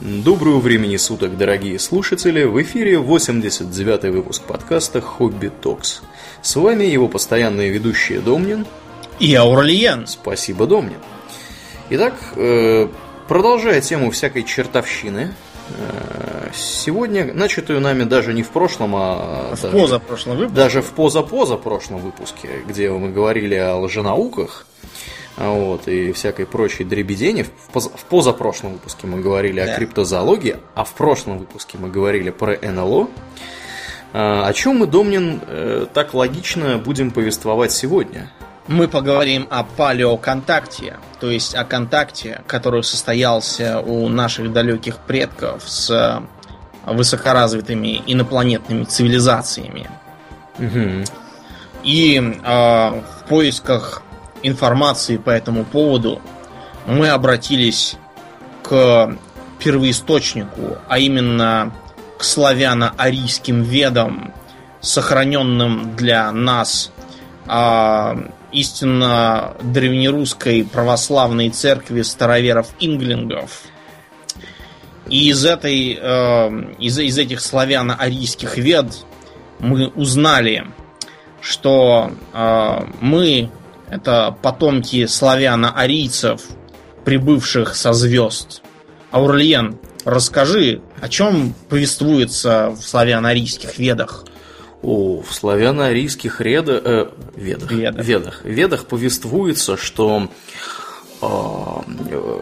Доброго времени суток, дорогие слушатели! В эфире 89-й выпуск подкаста «Хобби Токс». С вами его постоянные ведущие Домнин и Аурлиен. Спасибо, Домнин. Итак, э, продолжая тему всякой чертовщины, э, сегодня, начатую нами даже не в прошлом, а... В позапрошлом выпуске. Даже в позапозапрошлом выпуске, где мы говорили о лженауках, вот, и всякой прочей дребедени. В, поз, в позапрошлом выпуске мы говорили да. о криптозоологии, а в прошлом выпуске мы говорили про НЛО. А, о чем мы, Домнин, э, так логично будем повествовать сегодня? Мы поговорим о палеоконтакте, то есть о контакте, который состоялся у наших далеких предков с высокоразвитыми инопланетными цивилизациями. Угу. И э, в поисках информации по этому поводу мы обратились к первоисточнику, а именно к славяно-арийским ведам, сохраненным для нас а, истинно древнерусской православной церкви староверов-инглингов. И из, этой, э, из, из этих славяно-арийских вед мы узнали, что э, мы это потомки славяно-арийцев, прибывших со звезд. Аурлиен, расскажи, о чем повествуется в славяно-арийских ведах? О, в славяно-арийских реда, э, ведах, ведах. ведах ведах повествуется, что э, э,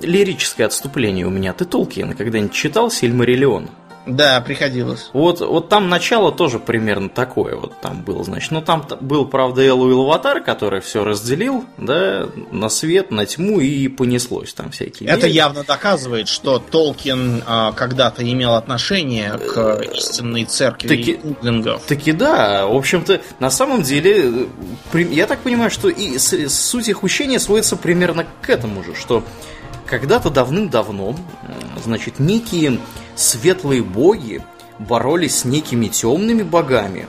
лирическое отступление у меня. Ты Толкин когда-нибудь читал Сильмариллион? Да, приходилось. Вот, вот там начало тоже примерно такое вот там было, значит. Ну, там был, правда, Элуил Аватар, который все разделил, да, на свет, на тьму и понеслось там всякие. Это вещи. явно доказывает, что Толкин а, когда-то имел отношение к истинной церкви таки, Инглингов. Таки да. В общем-то, на самом деле, я так понимаю, что и суть их учения сводится примерно к этому же, что когда-то давным-давно, значит, некие светлые боги боролись с некими темными богами.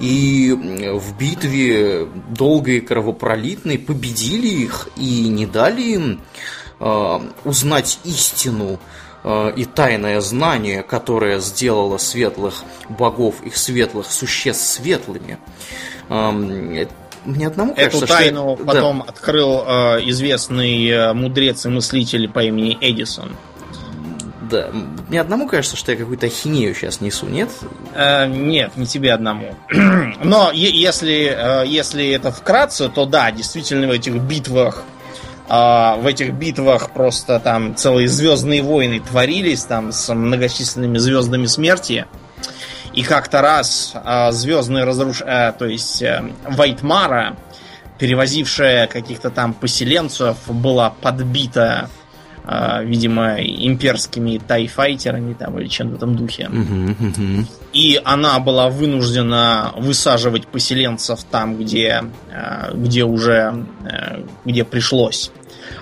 И в битве долгой и кровопролитной победили их и не дали им э, узнать истину э, и тайное знание, которое сделало светлых богов, их светлых существ светлыми. Мне одному кажется, Эту тайну что... потом да. открыл э, известный э, мудрец и мыслитель по имени Эдисон. Да, мне одному кажется, что я какую-то ахинею сейчас несу, нет? Э, нет, не тебе одному. Но если, э, если это вкратце, то да, действительно в этих битвах э, в этих битвах просто там целые звездные войны творились там с многочисленными звездами смерти. И как-то раз э, звездные разруш... Э, то есть э, Вайтмара, перевозившая каких-то там поселенцев, была подбита а, видимо, имперскими тайфайтерами там или чем-то в этом духе. И она была вынуждена высаживать поселенцев там, где, а, где уже где пришлось.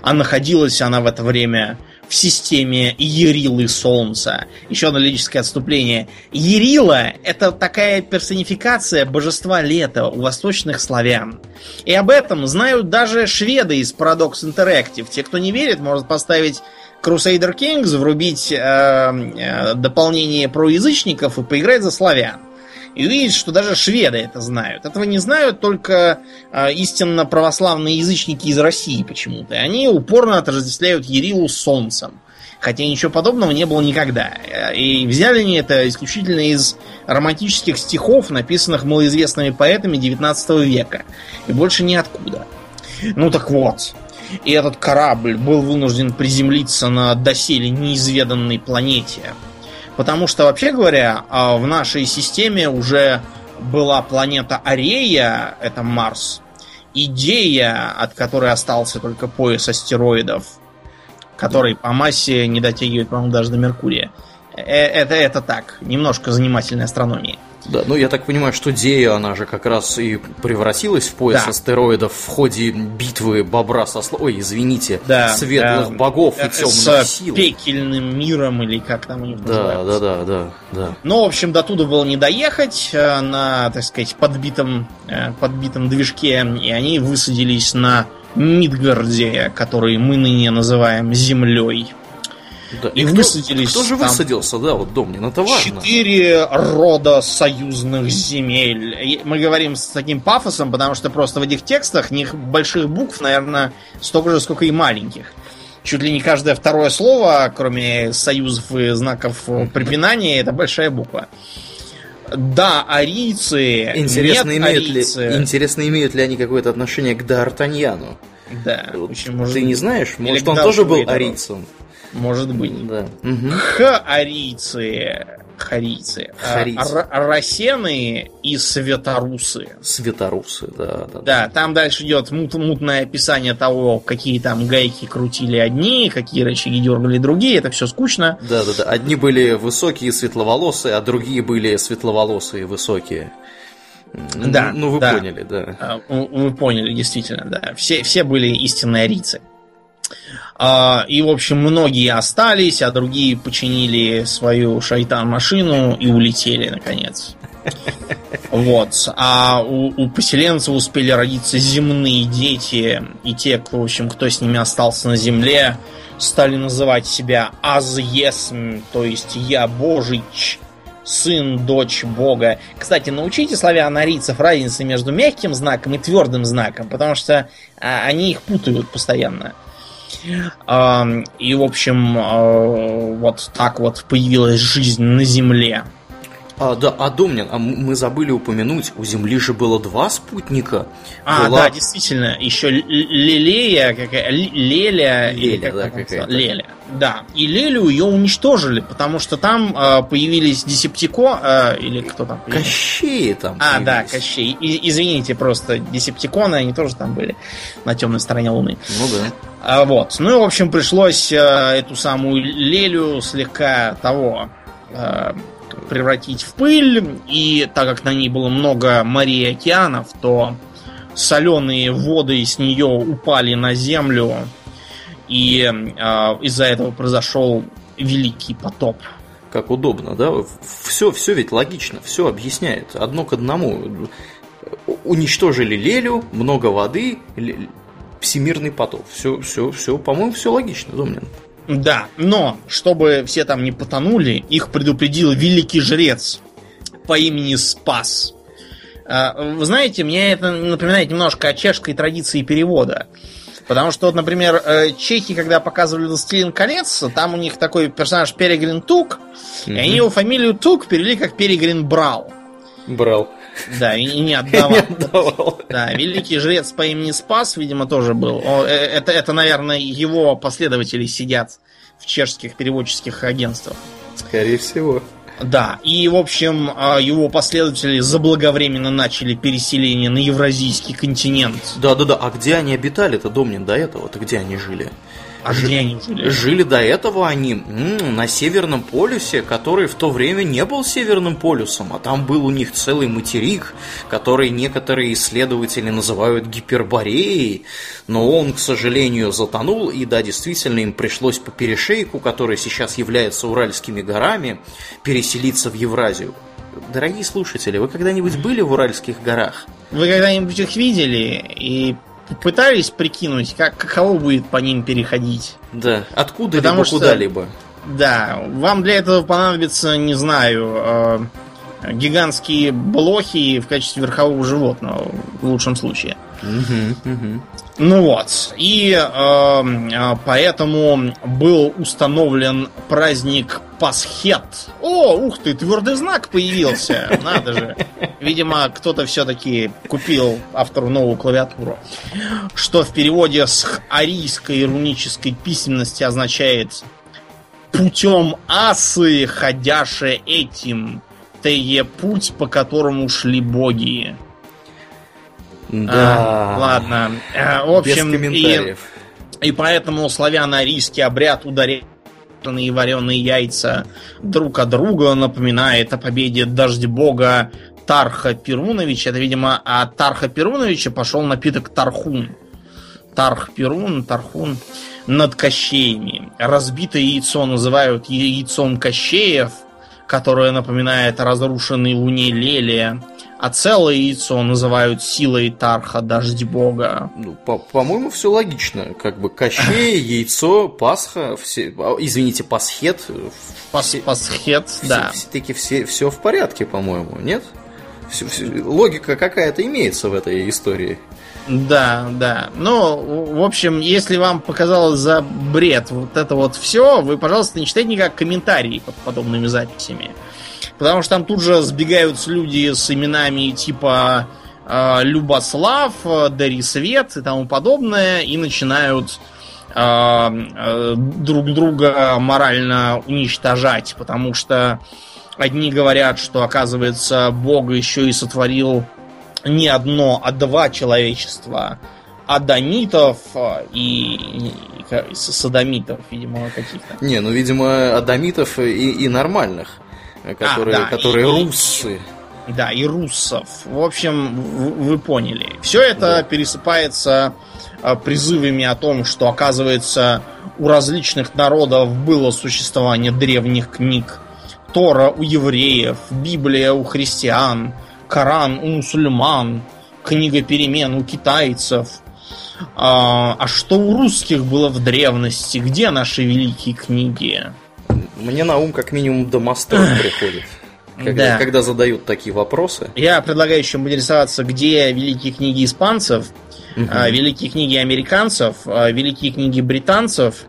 А находилась она в это время в системе Ерилы Солнца. Еще одно отступление. Ерила — это такая персонификация божества лета у восточных славян. И об этом знают даже шведы из Paradox Interactive. Те, кто не верит, может поставить Crusader Kings, врубить э, э, дополнение про язычников и поиграть за славян. И увидеть, что даже шведы это знают. Этого не знают только э, истинно православные язычники из России почему-то. Они упорно отождествляют Ерилу с солнцем. Хотя ничего подобного не было никогда. И взяли они это исключительно из романтических стихов, написанных малоизвестными поэтами 19 века. И больше ниоткуда. Ну так вот. И этот корабль был вынужден приземлиться на доселе неизведанной планете – Потому что, вообще говоря, а, в нашей системе уже была планета Арея, это Марс, Идея, от которой остался только пояс астероидов, который по массе не дотягивает, по-моему, даже до Меркурия. Э, это, это так, немножко занимательной астрономии. Да, ну я так понимаю, что Дея, она же как раз и превратилась в пояс да. астероидов в ходе битвы бобра со сло... Ой, извините, да, светлых да. богов и темных с сил. пекельным миром, или как там у них да, Да, да, да, да. Ну, в общем, до туда было не доехать э, на, так сказать, подбитом, э, подбитом движке, и они высадились на Мидгарде, который мы ныне называем Землей. Да, И кто- высадились Кто же там высадился, да, вот Домнин, это важно. Четыре рода союзных земель. И Мы говорим с таким пафосом, потому что просто в этих текстах них больших букв, наверное, столько же, сколько и маленьких. Чуть ли не каждое второе слово, кроме союзов и знаков препинания, это большая буква. Да, арийцы. Интересно, нет имеют ли, арийцы. интересно, имеют ли они какое-то отношение к Д'Артаньяну? Да, Вот Ты не знаешь? Или Может, к он тоже был арийцем? Может быть. Да. Мгм. Харийцы. Харийцы. А, Харийцы. Росены и светорусы. Светорусы, да, да. Да, там дальше идет мут- мутное описание того, какие там гайки крутили одни, какие рычаги дергали другие. Это все скучно. Да, да, да. Одни были высокие и светловолосые, а другие были светловолосые и высокие. Да, Ну, вы да. поняли, да. А, вы поняли, действительно, да. Все, все были истинные арийцы. А, И, в общем, многие остались, а другие починили свою шайтан-машину и улетели, наконец. Вот. А у, у поселенцев успели родиться земные дети, и те, в общем, кто с ними остался на земле, стали называть себя Азесм, то есть Я Божич, сын, дочь Бога. Кстати, научите славян-арийцев разницы между мягким знаком и твердым знаком, потому что а, они их путают постоянно. И, в общем, а, вот так вот появилась жизнь на Земле. А, да, а Домнин, а мы забыли упомянуть, у Земли же было два спутника. А, Была- да, действительно, еще Лелея, какая, Л- Леля, или Леля, как да, какая-то. Леля, да. И Лелю ее уничтожили, потому что там а, появились Десептико, а, или кто там появился? Кощеи там А, да, появились. Кощей. И- извините, просто Десептиконы, они тоже там были на темной стороне Луны. Ну да. А, вот. Ну и, в общем, пришлось э, эту самую Лелю слегка того э, превратить в пыль. И так как на ней было много морей и океанов, то соленые воды с нее упали на землю. И э, из-за этого произошел великий потоп. Как удобно, да? Все, все ведь логично, все объясняет. Одно к одному. Уничтожили Лелю, много воды, всемирный потоп. Все, все, все, по-моему, все логично, Домнин. Но чтобы все там не потонули, их предупредил великий жрец по имени Спас. А, Вы знаете, мне это напоминает немножко о чешской традиции перевода. Потому что, вот, например, э, чехи, когда показывали «Властелин колец», там у них такой персонаж Перегрин Тук, и они его фамилию Тук перевели как Перегрин Брал. Брал. Да, и, и не отдавал. Да, великий жрец по имени Спас, видимо, тоже был. О, э, это, это, наверное, его последователи сидят в чешских переводческих агентствах. Скорее всего. Да, и, в общем, а, его последователи заблаговременно начали переселение на Евразийский континент. Да-да-да, а где они обитали-то, Домнин, до этого-то где они жили? А где они жили? Жили до этого они м, на Северном полюсе, который в то время не был Северным полюсом, а там был у них целый материк, который некоторые исследователи называют Гипербореей, но он, к сожалению, затонул, и да, действительно, им пришлось по перешейку, который сейчас является Уральскими горами, переселиться в Евразию. Дорогие слушатели, вы когда-нибудь были в Уральских горах? Вы когда-нибудь их видели и пытались прикинуть, как, каково будет по ним переходить? Да, откуда-либо что- куда-либо. Да, вам для этого понадобится, не знаю, э, гигантские блохи в качестве верхового животного, в лучшем случае. Ну вот, и э, э, поэтому был установлен праздник Пасхет. О, ух ты, твердый знак появился, надо же. Видимо, кто-то все-таки купил автору новую клавиатуру. Что в переводе с арийской рунической письменности означает «путем асы, ходяше этим, тее путь, по которому шли боги». Да. А, ладно. Э, В Без общем, и, комментариев. и поэтому славяно-арийский обряд ударения и вареные яйца друг от друга напоминает о победе дождь бога Тарха Перуновича. Это, видимо, от Тарха Перуновича пошел напиток Тархун. Тарх Перун, Тархун над Кощеями. Разбитое яйцо называют яйцом Кощеев, которое напоминает о разрушенной луне Лелия. а целое яйцо называют силой Тарха, дождь бога. Ну, по- по-моему, все логично. Как бы Кощей, яйцо, Пасха, все, а, извините, Пасхет. Пас, все- пасхет, все- да. Все-таки все, все в порядке, по-моему, нет? Всё- всё- логика какая-то имеется в этой истории. Да, да. Ну, в общем, если вам показалось за бред вот это вот все, вы, пожалуйста, не читайте никак комментарии под подобными записями. Потому что там тут же сбегаются люди с именами типа э, Любослав, э, Дарисвет и тому подобное, и начинают э, э, друг друга морально уничтожать, потому что одни говорят, что, оказывается, Бог еще и сотворил не одно, а два человечества. Адонитов э, и, и, и садомитов, видимо, каких-то. Не, ну, видимо, адамитов и, и нормальных, э, которые, да, которые и- и- руссы. Да, и руссов. В общем, в- вы поняли. Все это пересыпается э, призывами о том, что, оказывается, у различных народов было существование древних книг. Тора у евреев, Библия у христиан, Коран у мусульман, книга перемен у китайцев. А, а что у русских было в древности? Где наши великие книги? Мне на ум как минимум Домострой приходит. Когда, Да. когда задают такие вопросы. Я предлагаю еще поинтересоваться, где великие книги испанцев, а, великие книги американцев, а, великие книги британцев,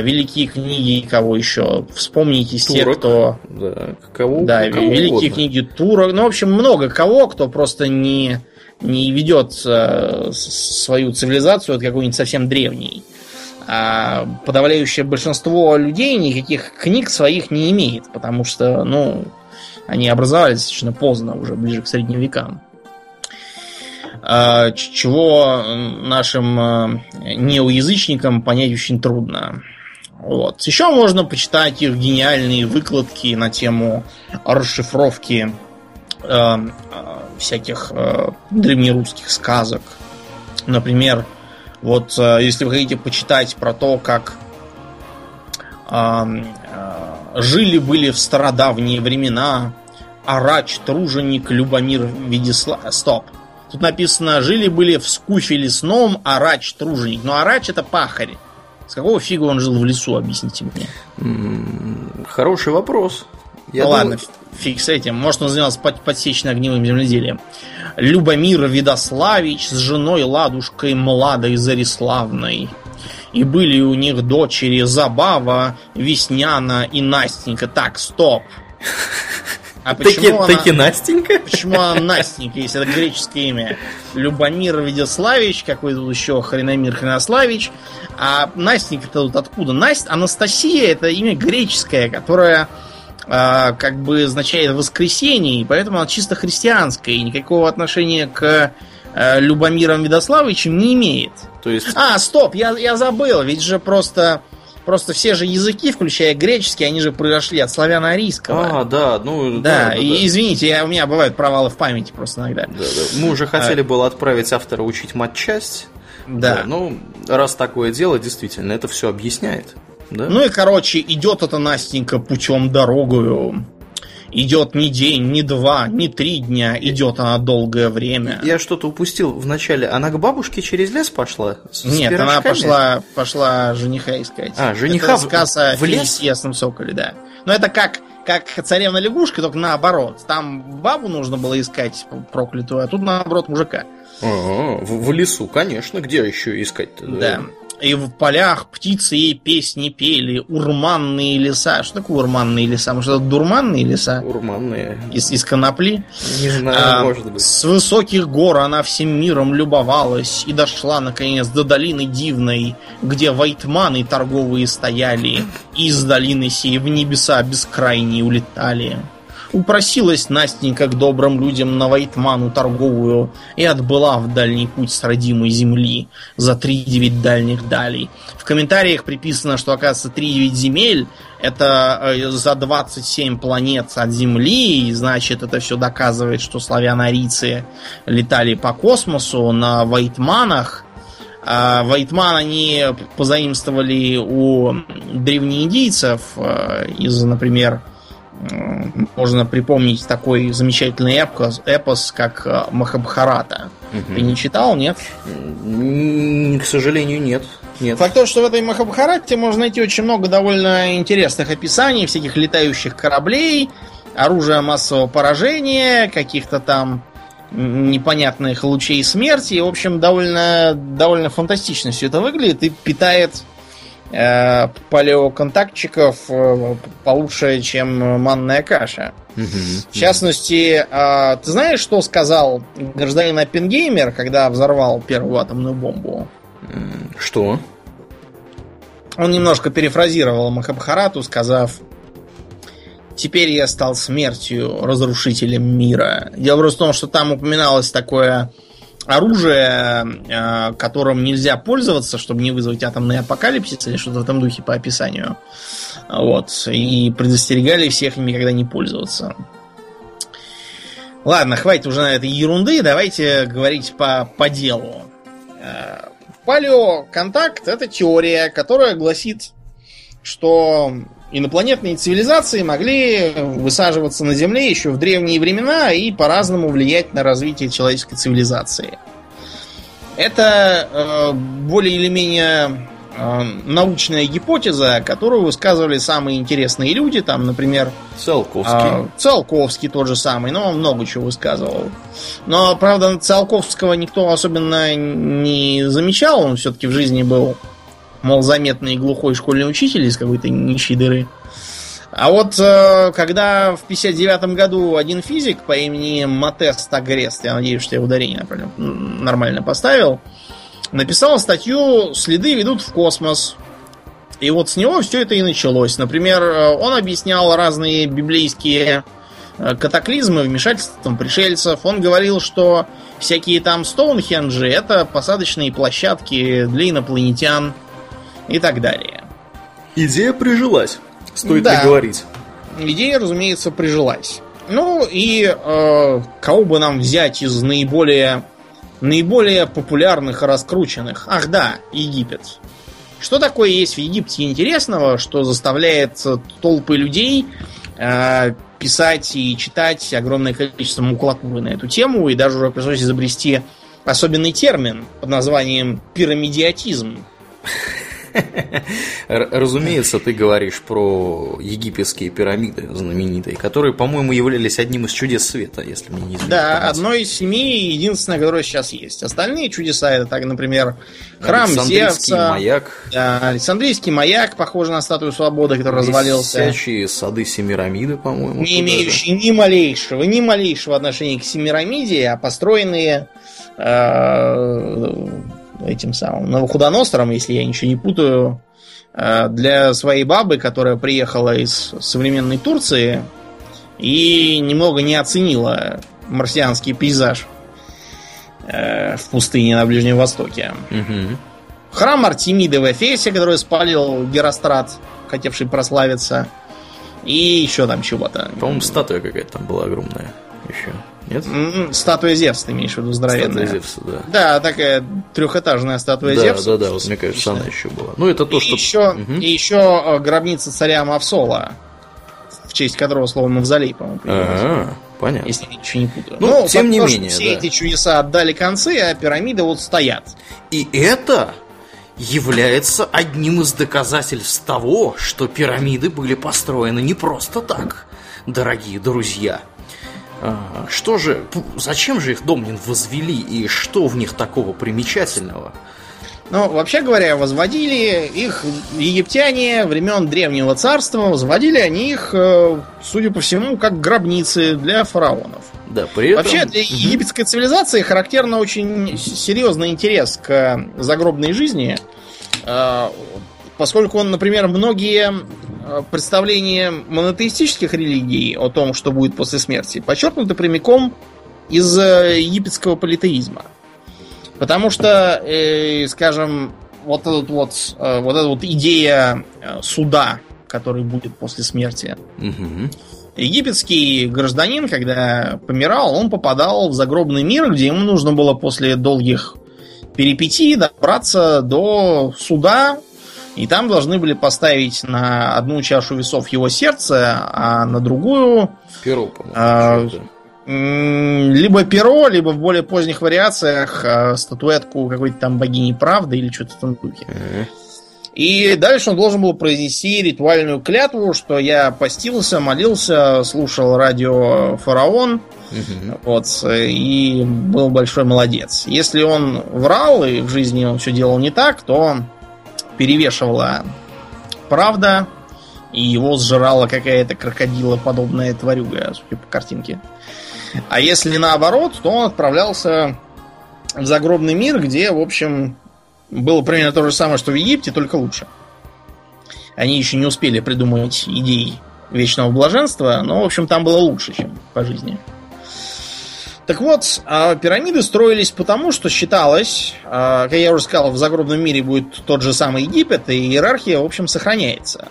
великие книги кого еще? Вспомните Турок. кто... Да, кого, Да, кого великие угодно. книги турок. Ну, в общем, много кого, кто просто не, не ведет э, свою цивилизацию от какой-нибудь совсем древней. А подавляющее большинство людей никаких книг своих не имеет, потому что, ну, они образовались достаточно поздно, уже ближе к средним векам. А, Чего нашим э, неоязычникам понять очень трудно. Вот. Еще можно почитать их гениальные выкладки на тему расшифровки э, э, всяких э, древнерусских сказок. Например, вот э, если вы хотите почитать про то, как жили были в стародавние времена Арач, Труженик, Любомир, Ведисла... Стоп. Тут написано, жили-были в скуфе лесном Арач, Труженик. Но Арач это пахарь. С какого фига он жил в лесу, объясните мне. Хороший вопрос. Я ну думаю- ладно, фиг с этим. Может, он занимался под- подсечно-огневым земледелием. Любомир Видославич с женой Ладушкой Младой Зариславной. И были у них дочери Забава, Весняна и Настенька. Так, стоп. А Таки, почему она... таки Настенька? Почему она Настенька, если это греческое имя? Любомир Ведославич, какой тут еще Хреномир Хренославич. А Настенька-то тут откуда? Настя, Анастасия это имя греческое, которое а, как бы означает воскресенье, и поэтому она чисто христианская, и никакого отношения к а, Любомирам Ведославичам не имеет. То есть, А, стоп, я, я забыл, ведь же просто, просто все же языки, включая греческий, они же произошли от славяно-арийского. а, да, ну, Да, да, и да. извините, я, у меня бывают провалы в памяти просто иногда. Да, да. Мы уже хотели было отправить автора учить матчасть. Да. Ну, раз такое дело, действительно, это все объясняет. Да? Ну и, короче, идет эта Настенька путем дорогою. Идет не день, не два, не три дня, идет она долгое время. Я что-то упустил в начале. Она к бабушке через лес пошла? С- Нет, она пирожками? пошла, пошла жениха искать. А, жениха Это в- сказ о в лес? Ясном Соколе, да. Но это как, как царевна лягушка, только наоборот. Там бабу нужно было искать проклятую, а тут наоборот мужика. Ага, в, в лесу, конечно. Где еще искать-то? Да. И в полях птицы ей песни пели, урманные леса. Что такое урманные леса? Может, это дурманные леса? Урманные. Из, из конопли? Не знаю, А, может быть. С высоких гор она всем миром любовалась и дошла, наконец, до долины дивной, где вайтманы торговые стояли, и из долины сей в небеса бескрайние улетали. Упросилась Настенька к добрым людям на Вайтману торговую и отбыла в дальний путь с родимой земли за три девять дальних далей. В комментариях приписано, что, оказывается, три девять земель это э, за 27 планет от Земли, и значит, это все доказывает, что славяно-арийцы летали по космосу на Вайтманах. А Вайтман они позаимствовали у древнеиндийцев э, из, например, можно припомнить такой замечательный эпос, эпос как э, Махабхарата. Угу. Ты не читал, нет? К сожалению, нет. Нет. Факт то, что в этой Махабхарате можно найти очень много довольно интересных описаний всяких летающих кораблей, оружия массового поражения, каких-то там непонятных лучей смерти. В общем, довольно, довольно фантастично все это выглядит и питает э, палеоконтактчиков э, получше, чем манная каша. В частности, э, ты знаешь, что сказал гражданин Оппенгеймер, когда взорвал первую атомную бомбу? Что? Он немножко перефразировал Махабхарату, сказав, Теперь я стал смертью, разрушителем мира. Дело в том, что там упоминалось такое оружие, э, которым нельзя пользоваться, чтобы не вызвать атомный апокалипсис или что-то в этом духе по описанию. Вот. И предостерегали всех никогда не пользоваться. Ладно, хватит уже на этой ерунды, давайте говорить по, по делу. Э, палеоконтакт это теория, которая гласит, что инопланетные цивилизации могли высаживаться на Земле еще в древние времена и по-разному влиять на развитие человеческой цивилизации. Это э, более или менее э, научная гипотеза, которую высказывали самые интересные люди, там, например, Циолковский. Э, Циолковский тот же самый, но он много чего высказывал. Но, правда, Циолковского никто особенно не замечал, он все-таки в жизни был малозаметный глухой школьный учитель из какой-то нищей дыры. А вот э, когда в 59 году один физик по имени Матес Тагрест, я надеюсь, что я ударение нормально поставил, написал статью «Следы ведут в космос». И вот с него все это и началось. Например, э, он объяснял разные библейские э, катаклизмы вмешательством пришельцев. Он говорил, что всякие там Стоунхенджи это посадочные площадки для инопланетян – и так далее. Идея прижилась, стоит да. ли говорить. Идея, разумеется, прижилась. Ну и э, кого бы нам взять из наиболее, наиболее популярных и раскрученных? Ах да, Египет. Что такое есть в Египте интересного, что заставляет толпы людей э, писать и читать огромное количество макулатуры на эту тему, и даже уже пришлось изобрести особенный термин под названием пирамидиатизм. Разумеется, ты говоришь про египетские пирамиды знаменитые, которые, по-моему, являлись одним из чудес света, если мне не изменить. Да, одно из семи, единственное, которое сейчас есть. Остальные чудеса, это так, например, храм Зевса. маяк. Да, Александрийский маяк, похожий на статую свободы, который развалился. Висячие сады Семирамиды, по-моему. Не имеющие ни малейшего, ни малейшего отношения к Семирамиде, а построенные э, этим самым Новохудоносором, если я ничего не путаю, э, для своей бабы, которая приехала из современной Турции и немного не оценила марсианский пейзаж э, в пустыне на Ближнем Востоке. Угу. Храм Артемиды в Эфесе, который спалил Герострат, хотевший прославиться. И еще там чего-то. По-моему, статуя какая-то там была огромная еще. Нет? Статуя Зевса, ты имеешь в виду здоровенная. Статуя Зевса, да. Да, такая трехэтажная статуя да, Зевса. Да, да, вот мне кажется, она еще была. Ну, это то, и что... Еще, угу. И еще э, гробница царя Мавсола, в честь которого слово мавзолей, по-моему, понятно. Если я ничего не путаю. Ну, ну тем не менее, все да. эти чудеса отдали концы, а пирамиды вот стоят. И это является одним из доказательств того, что пирамиды были построены не просто так, дорогие друзья. Что же, зачем же их Домнин возвели и что в них такого примечательного? Ну, вообще говоря, возводили их египтяне времен Древнего Царства, возводили они их, э, судя по всему, как гробницы для фараонов. Да, при этом... Вообще для египетской цивилизации характерно очень серьезный интерес к загробной жизни, э, поскольку он, например, многие Представления монотеистических религий о том, что будет после смерти, подчеркнуты прямиком из э, египетского политеизма. Потому что, э, скажем, вот, этот вот, э, вот эта вот идея суда, который будет после смерти. Угу. Египетский гражданин, когда помирал, он попадал в загробный мир, где ему нужно было после долгих перипетий добраться до суда, И там должны были поставить на одну чашу весов его сердце, а на другую... Перо, по-моему. А, либо перо, либо в более поздних вариациях а, статуэтку какой-то там богини правды или что-то в этом духе. Мгм. И дальше он должен был произнести ритуальную клятву, что я постился, молился, слушал радио Фараон, Мгм. вот, и был большой молодец. Если он врал, и в жизни он все делал не так, то перевешивала правда, и его сжирала какая-то крокодилоподобная тварюга, судя по картинке. А если наоборот, то он отправлялся в загробный мир, где, в общем, было примерно то же самое, что в Египте, только лучше. Они еще не успели придумать идей вечного блаженства, но, в общем, там было лучше, чем по жизни. Так вот, а, пирамиды строились потому, что считалось, а, как я уже сказал, в загробном мире будет тот же самый Египет, и иерархия, в общем, сохраняется.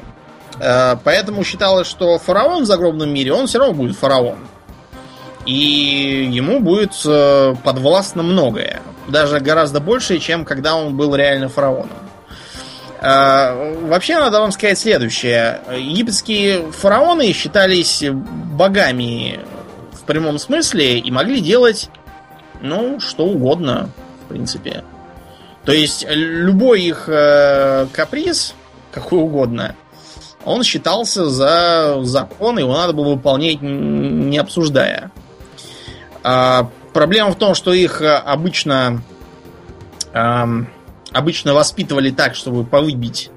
А, Поэтому считалось, что фараон в загробном мире, он все равно будет фараон. И ему будет э, подвластно многое. Даже гораздо больше, чем когда он был реально фараоном. Вообще, надо вам сказать следующее. Египетские фараоны считались богами в прямом смысле и могли делать, ну, что угодно, в принципе. То есть, любой их э, каприз, какой угодно, он считался за закон, его надо было выполнять, не обсуждая. А, проблема в том, что их э, обычно ам, обычно воспитывали так, чтобы повыбить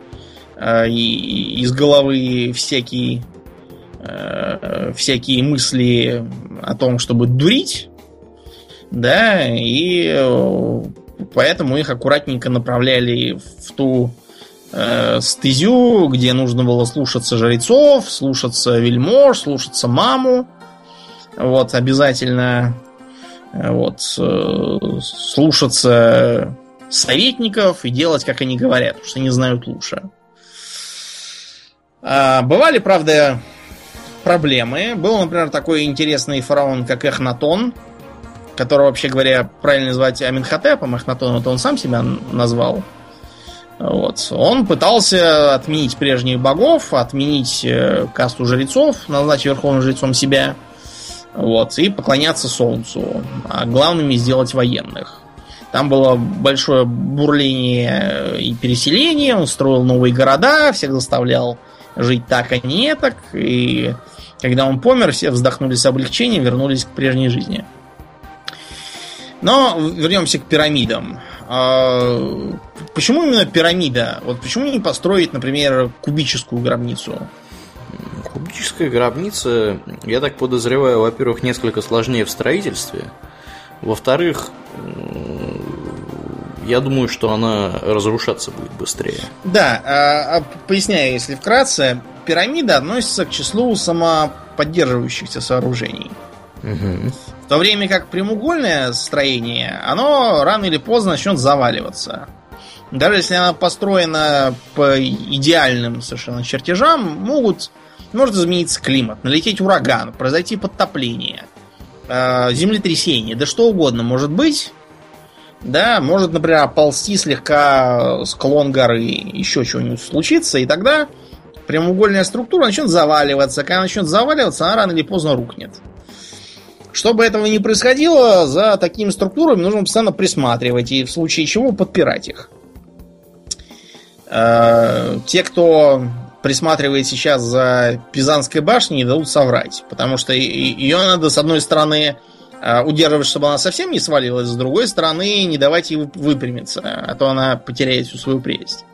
э, из головы всякие э, всякие мысли о том, чтобы дурить, да, и э, поэтому их аккуратненько направляли в ту э, стезю, где нужно было слушаться жрецов, слушаться вельмож, слушаться маму, вот, обязательно э, вот, э, слушаться советников и делать, как они говорят, потому что они знают лучше. А, бывали, правда, проблемы. Был, например, такой интересный фараон, как Эхнатон, которого, вообще говоря, правильно называть Аминхотепом. Эхнатон это он сам себя назвал. Вот. Он пытался отменить прежних богов, отменить э, касту жрецов, назначить верховным жрецом себя, вот, и поклоняться солнцу, а главными сделать военных. Там было большое бурление и переселение, он строил новые города, всех заставлял жить так, а не так, и когда он помер, все вздохнули с облегчением, вернулись к прежней жизни. Но вернемся к пирамидам. А, Почему именно пирамида? Вот почему не построить, например, кубическую гробницу? Кубическая гробница, я так подозреваю, во-первых, несколько сложнее в строительстве. Во-вторых, я думаю, что она разрушаться будет быстрее. Да, а, а, поясняю, если вкратце, пирамида относится к числу самоподдерживающихся сооружений. В то время как прямоугольное строение, оно рано или поздно начнет заваливаться. Даже если она построена по идеальным совершенно чертежам, могут, может измениться климат, налететь ураган, произойти подтопление, э, землетрясение, да что угодно может быть. Да, может, например, оползти слегка склон горы, еще что-нибудь случится, и тогда прямоугольная структура начнет заваливаться. Когда начнет заваливаться, она рано или поздно рухнет. Чтобы этого не происходило, за такими структурами нужно постоянно присматривать и в случае чего подпирать их. Э, Те, кто присматривает сейчас за Пизанской башней, не дадут соврать. Потому что ее надо, с одной стороны, удерживать, чтобы она совсем не свалилась, с другой стороны, не давать ей вып- выпрямиться, а то она потеряет всю свою прелесть.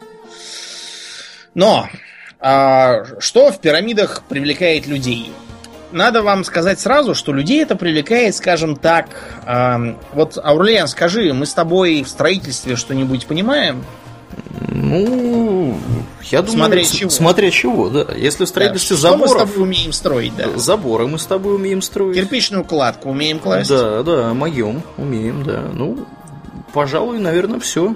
Но а, что в пирамидах привлекает людей? Надо вам сказать сразу, что людей это привлекает, скажем так. ам, вот, Аурлиан, скажи, мы с тобой в строительстве что-нибудь понимаем? Ну, я думаю, Смотря чего. смотря чего, да. Если в строительстве Да, Что мы с заборов, тобой умеем строить, да? заборы мы с тобой умеем строить. Кирпичную кладку умеем класть? Да, да, моем умеем, да. Ну, пожалуй, наверное, все.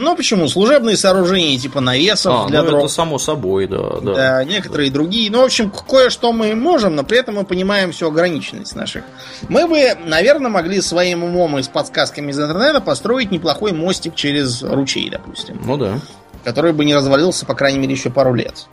Ну почему? Служебные сооружения типа навесов А, для ну дров. это само собой, да, да. Да, некоторые другие. Ну, в общем, кое-что мы можем, но при этом мы понимаем всю ограниченность наших. Мы бы, наверное, могли своим умом и с подсказками из интернета построить неплохой мостик через ручей, допустим. Ну да. который бы не развалился, по крайней мере, еще пару лет.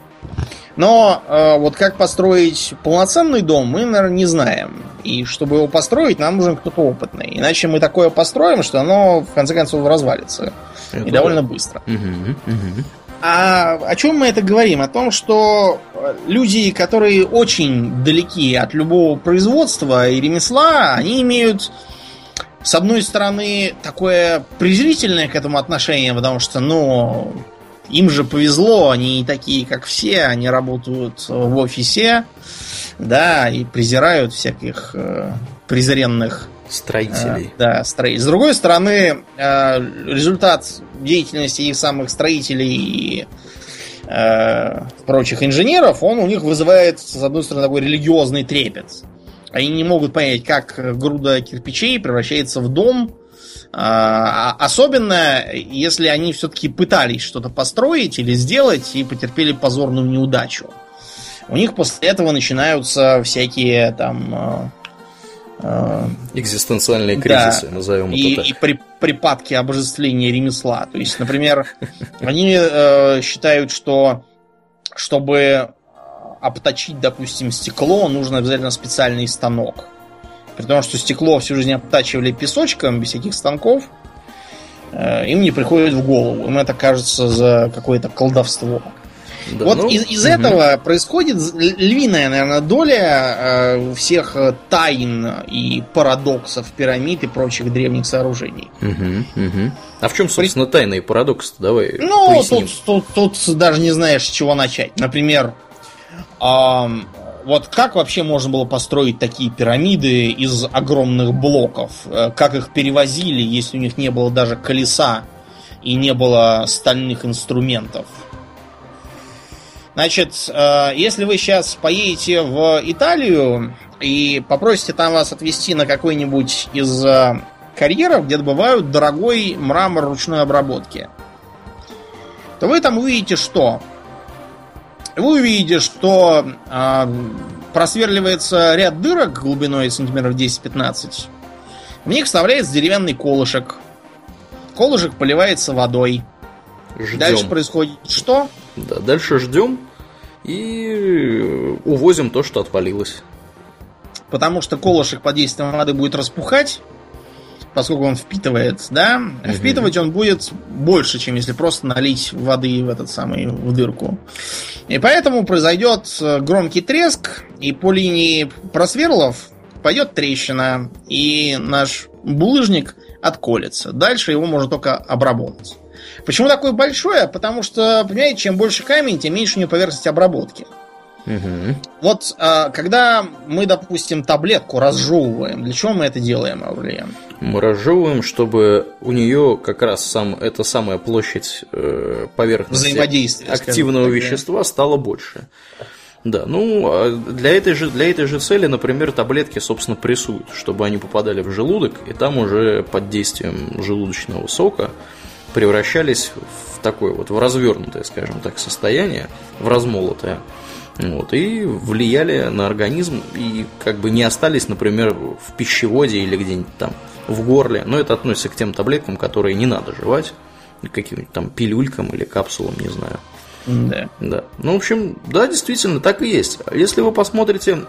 Но э, вот как построить полноценный дом, мы, наверное, не знаем. И чтобы его построить, нам нужен кто-то опытный. Иначе мы такое построим, что оно, в конце концов, развалится. Это и довольно да. быстро. Угу, угу. А о чем мы это говорим? О том, что люди, которые очень далеки от любого производства и ремесла, они имеют, с одной стороны, такое презрительное к этому отношение, потому что, ну, им же повезло, они не такие, как все, они работают в офисе, да, и презирают всяких э, презренных строителей. Э, да, строителей. С другой стороны, э, результат деятельности их самых строителей и э, прочих инженеров, он у них вызывает, с одной стороны, такой религиозный трепет. Они не могут понять, как груда кирпичей превращается в дом, а, особенно, если они все-таки пытались что-то построить или сделать и потерпели позорную неудачу. У них после этого начинаются всякие там... Э, Экзистенциальные кризисы, да, назовем и, это так. И при, припадки обожествления ремесла. То есть, например, они э, считают, что чтобы обточить, допустим, стекло, нужно обязательно специальный станок. При том, что стекло всю жизнь обтачивали песочком, без всяких станков, э, им не приходит в голову. Им это кажется за какое-то колдовство. Да, вот ну, из, из угу. этого происходит львиная, наверное, доля э, всех тайн и парадоксов пирамид и прочих древних сооружений. Угу, угу. А в чем, собственно, При... тайна и парадокс? Давай. Ну, тут, тут, тут даже не знаешь, с чего начать. Например, э, вот как вообще можно было построить такие пирамиды из огромных блоков? Э, как их перевозили, если у них не было даже колеса и не было стальных инструментов? Значит, э, если вы сейчас поедете в Италию и попросите там вас отвезти на какой-нибудь из э, карьеров, где добывают дорогой мрамор ручной обработки, то вы там увидите что? Вы увидите, что э, просверливается ряд дырок глубиной сантиметров 10-15. В них вставляется деревянный колышек. Колышек поливается водой. Ждем. Дальше происходит что? Да, дальше ждем и увозим то, что отвалилось. Потому что колышек под действием воды будет распухать, поскольку он впитывает, да, угу. впитывать он будет больше, чем если просто налить воды в этот самый в дырку. И поэтому произойдет громкий треск, и по линии просверлов пойдет трещина, и наш булыжник отколется. Дальше его можно только обработать. Почему такое большое? Потому что, понимаете, чем больше камень, тем меньше у него поверхность обработки. Угу. Вот а, когда мы, допустим, таблетку разжевываем, для чего мы это делаем, Аурлиен? Мы разжевываем, чтобы у нее как раз сам, эта самая площадь э, поверхности активного так, вещества да. стала больше. Да, ну, а для этой, же, для этой же цели, например, таблетки, собственно, прессуют, чтобы они попадали в желудок, и там уже под действием желудочного сока превращались в такое вот, в развернутое, скажем так, состояние, в размолотое. Вот, и влияли на организм и как бы не остались, например, в пищеводе или где-нибудь там в горле. Но это относится к тем таблеткам, которые не надо жевать, каким-нибудь там пилюлькам или капсулам, не знаю. Да. Да. Ну, в общем, да, действительно, так и есть. Если вы посмотрите,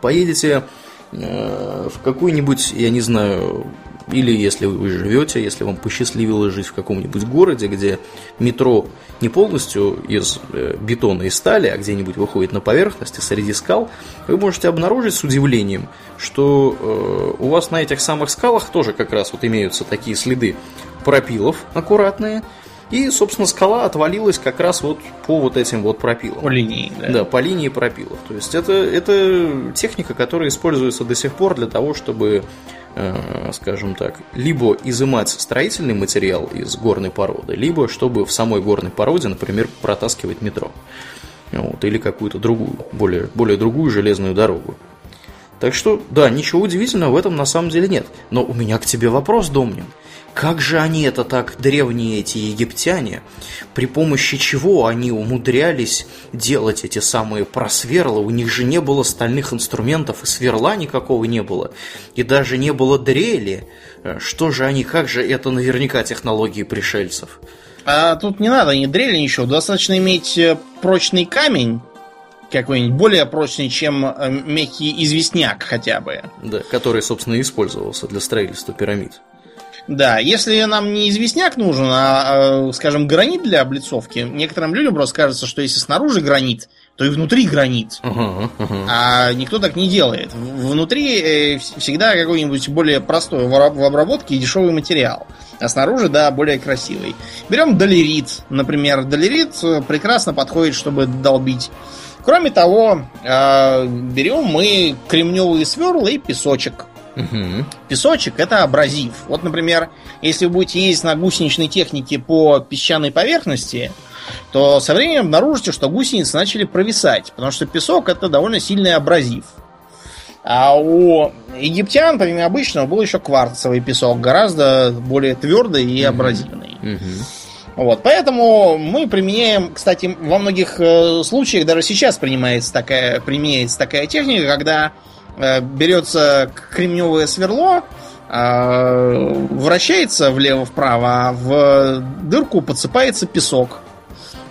поедете э, в какую-нибудь, я не знаю, или если вы живете, если вам посчастливилось жить в каком-нибудь городе, где метро не полностью из э, бетона и стали, а где-нибудь выходит на поверхность и среди скал, вы можете обнаружить с удивлением, что э, у вас на этих самых скалах тоже как раз вот имеются такие следы пропилов аккуратные, и, собственно, скала отвалилась как раз вот по вот этим вот пропилам. По линии, да? Да, по линии пропилов. То есть это, это техника, которая используется до сих пор для того, чтобы скажем так, либо изымать строительный материал из горной породы, либо чтобы в самой горной породе, например, протаскивать метро. Вот, или какую-то другую, более, более другую железную дорогу. Так что, да, ничего удивительного в этом на самом деле нет. Но у меня к тебе вопрос, Домнин. Как же они это так, древние эти египтяне, при помощи чего они умудрялись делать эти самые просверла? У них же не было стальных инструментов, и сверла никакого не было, и даже не было дрели. Что же они, как же это наверняка технологии пришельцев? А тут не надо ни дрели, ничего. Достаточно иметь э, прочный камень, какой-нибудь более прочный, чем э, мягкий известняк хотя бы. Да, который, собственно, и использовался для строительства пирамид. Да, если нам не известняк нужен, а, а, скажем, гранит для облицовки, некоторым людям просто кажется, что если снаружи гранит, то и внутри гранит. Ага, ага. А никто так не делает. Внутри э, вс- всегда какой-нибудь более простой в обработке и дешевый материал. А снаружи, да, более красивый. Берем долерит, например. Долерит э, прекрасно подходит, чтобы долбить. Кроме того, э, берем мы кремневые сверла и песочек. Мгм. Песочек это абразив. Вот, например, если вы будете ездить на гусеничной технике по песчаной поверхности, то со временем обнаружите, что гусеницы начали провисать, потому что песок это довольно сильный абразив. А у египтян, помимо обычного, был еще кварцевый песок, гораздо более твердый и абразивный. Мгм. Вот, поэтому мы применяем, кстати, во многих э, случаях даже сейчас принимается такая, применяется такая техника, когда берется кремневое сверло, э, вращается влево-вправо, а в дырку подсыпается песок.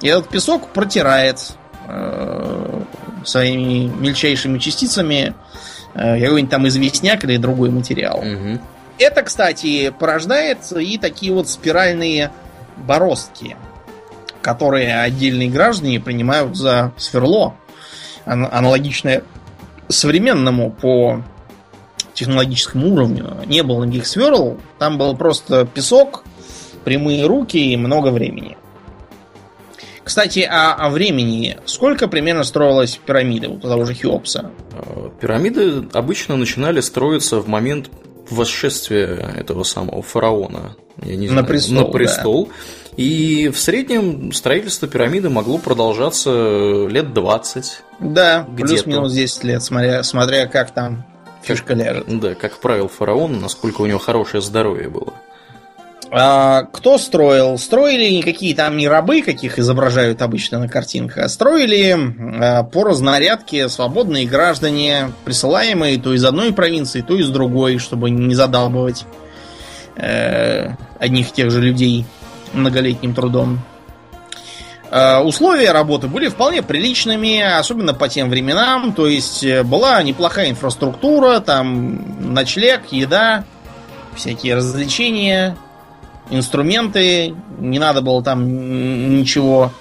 И этот песок протирает э, своими мельчайшими частицами э, какой-нибудь там известняк или другой материал. Мгм. Это, кстати, порождает и такие вот спиральные бороздки, которые отдельные граждане принимают за сверло, ан- аналогичное современному по технологическому уровню. Не было никаких сверл, там был просто песок, прямые руки и много времени. Кстати, о, о времени. Сколько примерно строилась пирамида у того же Хеопса? А, Пирамиды обычно начинали строиться в момент восшествия этого самого фараона. Я не На знаю, престол, на да. И в среднем строительство пирамиды могло продолжаться лет 20. Да, плюс-минус 10 лет, смотря, смотря как там фишка ляжет. Да, как правил фараон, насколько у него хорошее здоровье было. А, кто строил? Строили никакие там не рабы, каких изображают обычно на картинках, а строили а, по разнарядке свободные граждане, присылаемые то из одной провинции, то из другой, чтобы не задалбывать э, одних и тех же людей многолетним трудом. Э, Условия работы были вполне приличными, особенно по тем временам. То есть э, была неплохая инфраструктура, там ночлег, еда, всякие развлечения, инструменты. Не надо было там ничего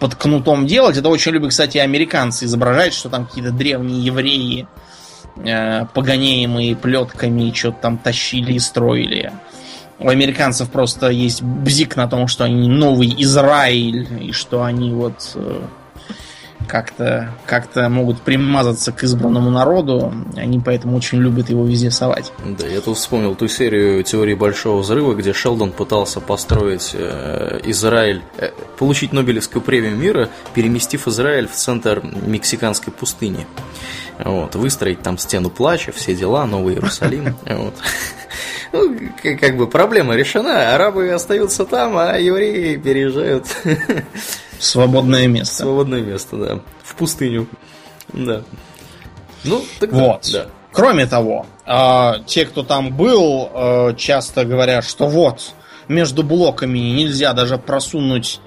под кнутом делать. Это очень любят, кстати, американцы изображать, что там какие-то древние евреи, э, погоняемые плетками, что-то там тащили и строили. У американцев просто есть бзик на том, что они новый Израиль, и что они вот э, как-то как могут примазаться к избранному народу. Они поэтому очень любят его везде совать. Да, я тут вспомнил ту серию теории Большого Взрыва, где Шелдон пытался построить э, Израиль, э, получить Нобелевскую премию мира, переместив Израиль в центр мексиканской пустыни. Вот, выстроить там стену плача, все дела, Новый Иерусалим. Вот. Ну, как бы проблема решена, арабы остаются там, а евреи переезжают Свободное место. свободное место, да, в пустыню. Да. Ну, так Вот. да. Кроме того, а, те, кто там был, а, часто говорят, что вот между блоками нельзя даже просунуть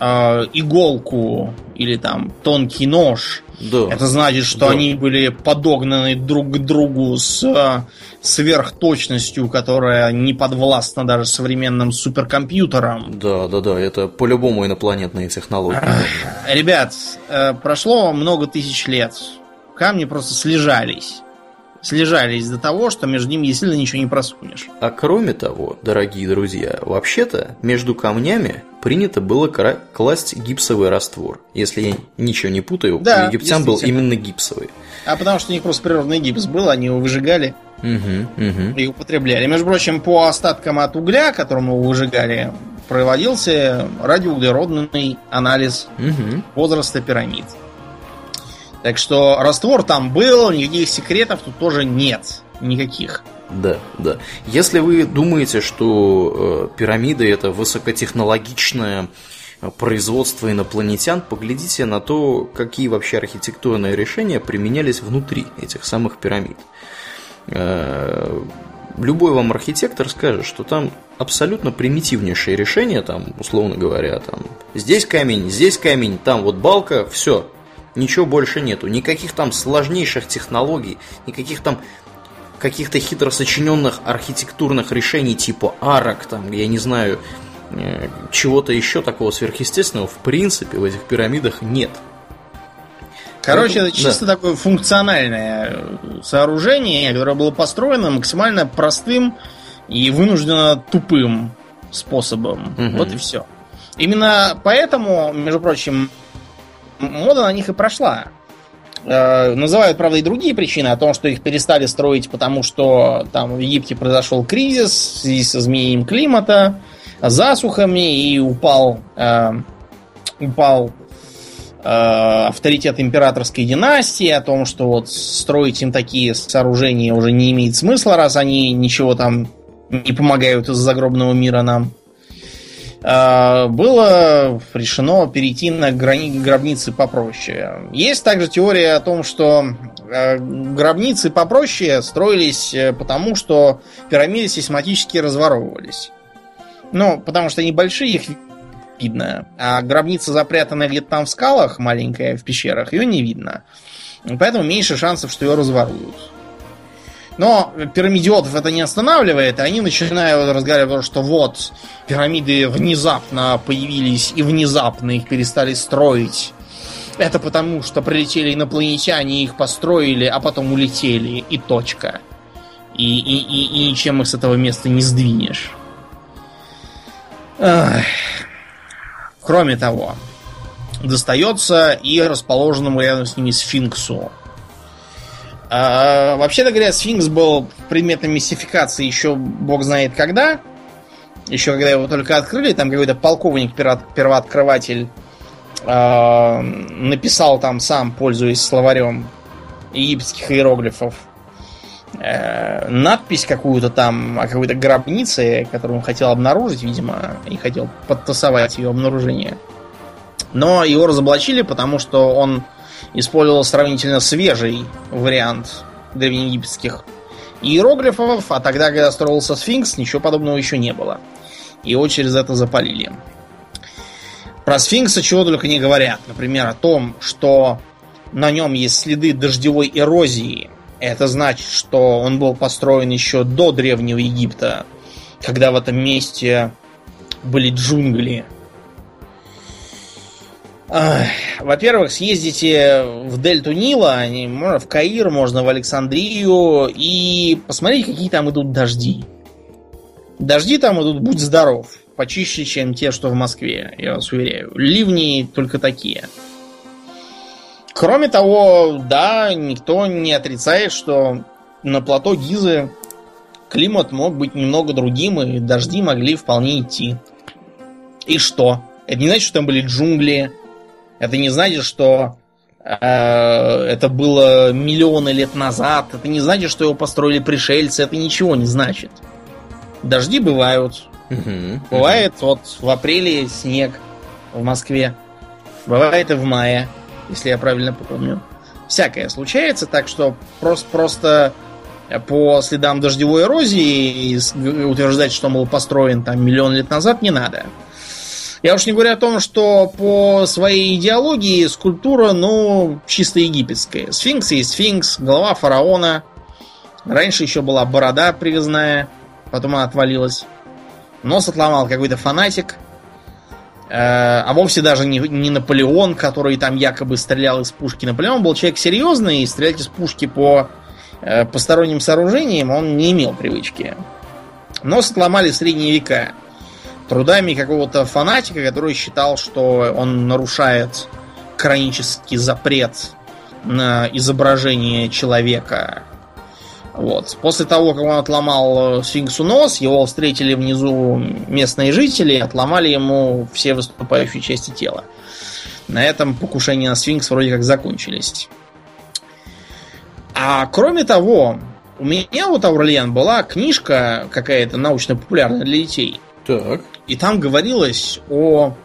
а, иголку или там тонкий нож. Да. Это значит, что Да. они были подогнаны друг к другу с а, сверхточностью, которая не подвластна даже современным суперкомпьютерам. Да, да, да, это по-любому инопланетные технологии. Ребят, э, прошло много тысяч лет. Камни просто слежались. Слежались до того, что между ними действительно ничего не просунешь. А кроме того, дорогие друзья, вообще-то между камнями принято было класть гипсовый раствор. Если я ничего не путаю, Да, у египтян был именно гипсовый. А потому что у них просто природный гипс был, они его выжигали Угу, угу. и употребляли. Между прочим, по остаткам от угля, которым его выжигали, проводился радиоуглеродный анализ Угу. возраста пирамид. Так что раствор там был, никаких секретов тут тоже нет. Никаких. Да, да. Если вы думаете, что э, пирамиды это высокотехнологичное э, производство инопланетян, поглядите на то, какие вообще архитектурные решения применялись внутри этих самых пирамид. Э, любой вам архитектор скажет, что там абсолютно примитивнейшее решение, там, условно говоря, там, здесь камень, здесь камень, там вот балка, все, ничего больше нету, никаких там сложнейших технологий, никаких там каких-то хитро сочиненных архитектурных решений типа арок, там, я не знаю, э, чего-то еще такого сверхъестественного в принципе в этих пирамидах нет. Короче, это чисто да. такое функциональное сооружение, которое было построено максимально простым и вынужденно тупым способом. Угу. Вот и все. Именно поэтому, между прочим, мода на них и прошла. Э, называют, правда, и другие причины о том, что их перестали строить, потому что там в Египте произошел кризис в связи с изменением климата, засухами и упал, э, упал э, авторитет императорской династии, о том, что вот строить им такие сооружения уже не имеет смысла, раз они ничего там не помогают из загробного мира нам. А, было решено перейти на грани- гробницы попроще. Есть также теория о том, что а, гробницы попроще строились э, потому, что пирамиды систематически разворовывались. Ну, потому что они большие, их видно. А гробница запрятанная где-то там в скалах, маленькая, в пещерах, ее не видно. Поэтому меньше шансов, что ее разворуют. Но пирамидиотов это не останавливает, и они начинают разговаривать, что вот, пирамиды внезапно появились, и внезапно их перестали строить. Это потому, что прилетели инопланетяне, их построили, а потом улетели, и точка. И, и, и, и ничем их с этого места не сдвинешь. Ах. Кроме того, достается и расположенному рядом с ними сфинксу. А, вообще-то говоря, сфинкс был предметом мистификации еще бог знает когда. Еще когда его только открыли, там какой-то полковник первооткрыватель э, написал там сам, пользуясь словарем египетских иероглифов, э, надпись какую-то там о какой-то гробнице, которую он хотел обнаружить, видимо, и хотел подтасовать ее обнаружение. Но его разоблачили, потому что он использовал сравнительно свежий вариант древнеегипетских иероглифов, а тогда, когда строился сфинкс, ничего подобного еще не было. Его через это запалили. Про сфинкса чего только не говорят. Например, о том, что на нем есть следы дождевой эрозии. Это значит, что он был построен еще до Древнего Египта, когда в этом месте были джунгли, во-первых, съездите в дельту Нила, в Каир, можно в Александрию и посмотрите, какие там идут дожди. Дожди там идут, будь здоров, почище, чем те, что в Москве, я вас уверяю. Ливни только такие. Кроме того, да, никто не отрицает, что на плато Гизы климат мог быть немного другим, и дожди могли вполне идти. И что? Это не значит, что там были джунгли, это не значит, что э, это было миллионы лет назад. Это не значит, что его построили пришельцы. Это ничего не значит. Дожди бывают. Угу, Бывает угу. вот в апреле снег в Москве. Бывает и в мае, если я правильно помню. Всякое случается, так что просто, просто по следам дождевой эрозии утверждать, что он был построен там миллион лет назад, не надо. Я уж не говорю о том, что по своей идеологии скульптура, ну, чисто египетская. Сфинкс есть сфинкс, голова фараона. Раньше еще была борода привязная, потом она отвалилась. Нос отломал какой-то фанатик. Э, а вовсе даже не, не Наполеон, который там якобы стрелял из пушки. Наполеон был человек серьезный, и стрелять из пушки по э, посторонним сооружениям он не имел привычки. Нос отломали в средние века трудами какого-то фанатика, который считал, что он нарушает хронический запрет на изображение человека. Вот. После того, как он отломал сфинксу нос, его встретили внизу местные жители и отломали ему все выступающие части тела. На этом покушения на сфинкс вроде как закончились. А кроме того, у меня вот, Аурлиан, была книжка какая-то научно-популярная для детей. Так. И там говорилось о,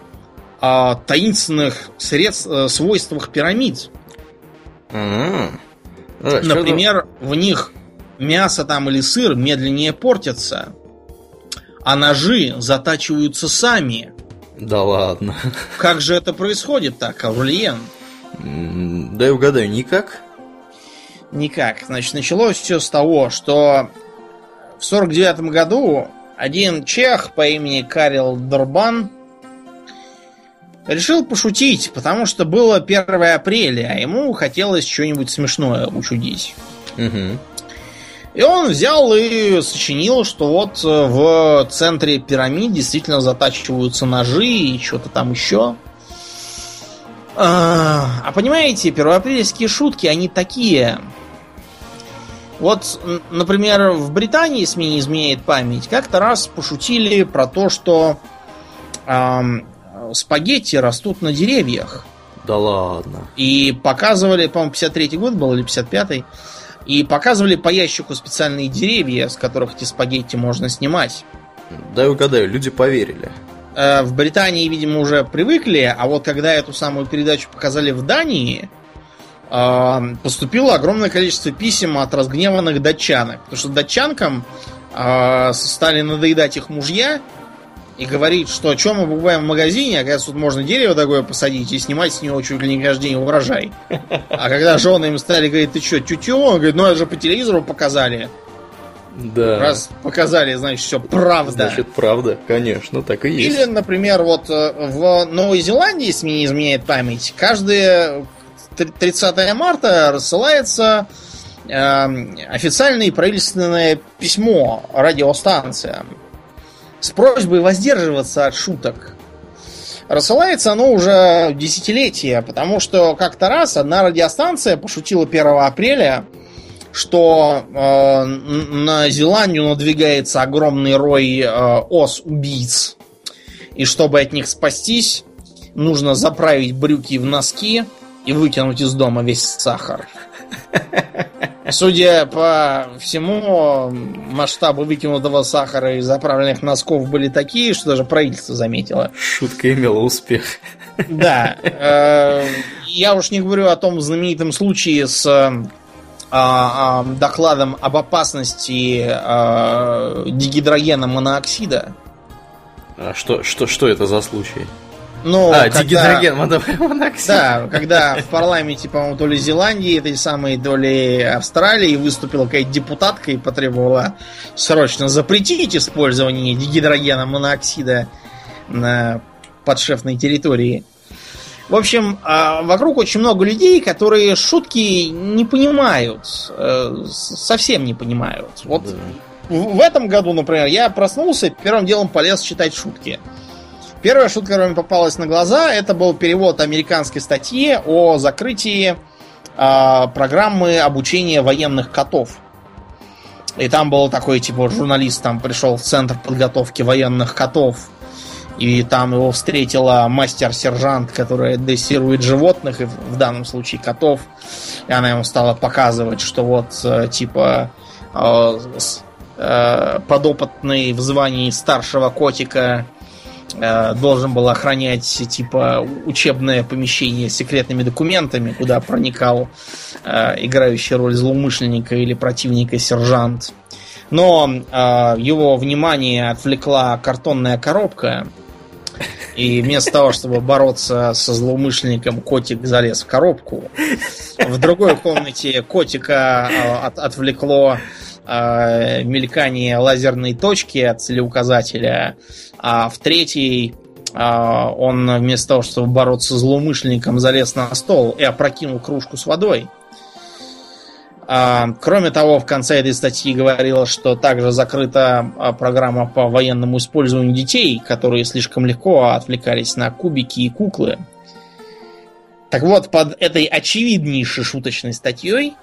о таинственных средств, э, свойствах пирамид. А-а-а. Например, в них мясо там или сыр медленнее портятся, а ножи затачиваются сами. Да ладно. Как же это происходит так, Аурлиен? Дай угадаю, никак? Никак. Значит, началось все с того, что в 49 году один чех по имени Карел Дорбан решил пошутить, потому что было 1 апреля, а ему хотелось что-нибудь смешное учудить. Угу. И он взял и сочинил, что вот в центре пирамид действительно затачиваются ножи и что-то там еще. А, а понимаете, первоапрельские шутки, они такие. Вот, например, в Британии, если мне не изменяет память, как-то раз пошутили про то, что эм, спагетти растут на деревьях. Да ладно. И показывали, по-моему, 53-й год был или 55-й. И показывали по ящику специальные деревья, с которых эти спагетти можно снимать. Дай угадаю, люди поверили. Э, в Британии, видимо, уже привыкли, а вот когда эту самую передачу показали в Дании, поступило огромное количество писем от разгневанных датчанок. Потому что датчанкам э, стали надоедать их мужья и говорить, что что мы покупаем в магазине, а тут можно дерево такое посадить и снимать с него чуть ли не каждый день урожай. А когда жены им стали говорить, ты что, тю-тю? Он говорит, ну это же по телевизору показали. Да. Раз показали, значит, все правда. Значит, правда, конечно, так и есть. Или, например, вот э, в Новой Зеландии, если мне не изменяет память, каждое 30 марта рассылается э, официальное правительственное письмо радиостанциям с просьбой воздерживаться от шуток. Рассылается оно уже десятилетия, потому что как-то раз одна радиостанция пошутила 1 апреля, что э, на Зеландию надвигается огромный рой э, ос-убийц. И чтобы от них спастись, нужно заправить брюки в носки и выкинуть из дома весь сахар. Судя по всему, масштабы выкинутого сахара и заправленных носков были такие, что даже правительство заметило. Шутка имела успех. Да. Э, я уж не говорю о том знаменитом случае с а, а, докладом об опасности а, дигидрогена моноксида. А что, что, что это за случай? Ну, а, когда, дигидроген моноксид. Да, когда в парламенте, по-моему, то ли Зеландии, этой самой, то ли Австралии выступила какая-то депутатка и потребовала срочно запретить использование дигидрогена моноксида на подшефной территории. В общем, а, вокруг очень много людей, которые шутки не понимают. Э, совсем не понимают. Вот да. в этом году, например, я проснулся, первым делом полез читать шутки. Первая шутка, которая мне попалась на глаза, это был перевод американской статьи о закрытии э, программы обучения военных котов. И там был такой, типа, журналист там пришел в центр подготовки военных котов и там его встретила мастер-сержант, которая дрессирует животных, и в данном случае котов. И она ему стала показывать, что вот, э, типа, э, э, подопытный в звании старшего котика должен был охранять типа учебное помещение с секретными документами, куда проникал играющий роль злоумышленника или противника сержант. Но его внимание отвлекла картонная коробка, и вместо того, чтобы бороться со злоумышленником, котик залез в коробку. В другой комнате котика от, отвлекло э, мелькание лазерной точки от целеуказателя, а в третьей э, он вместо того, чтобы бороться с злоумышленником, залез на стол и опрокинул кружку с водой. А, кроме того, в конце этой статьи говорилось, что также закрыта а, программа по военному использованию детей, которые слишком легко отвлекались на кубики и куклы. Так вот, под этой очевиднейшей шуточной статьей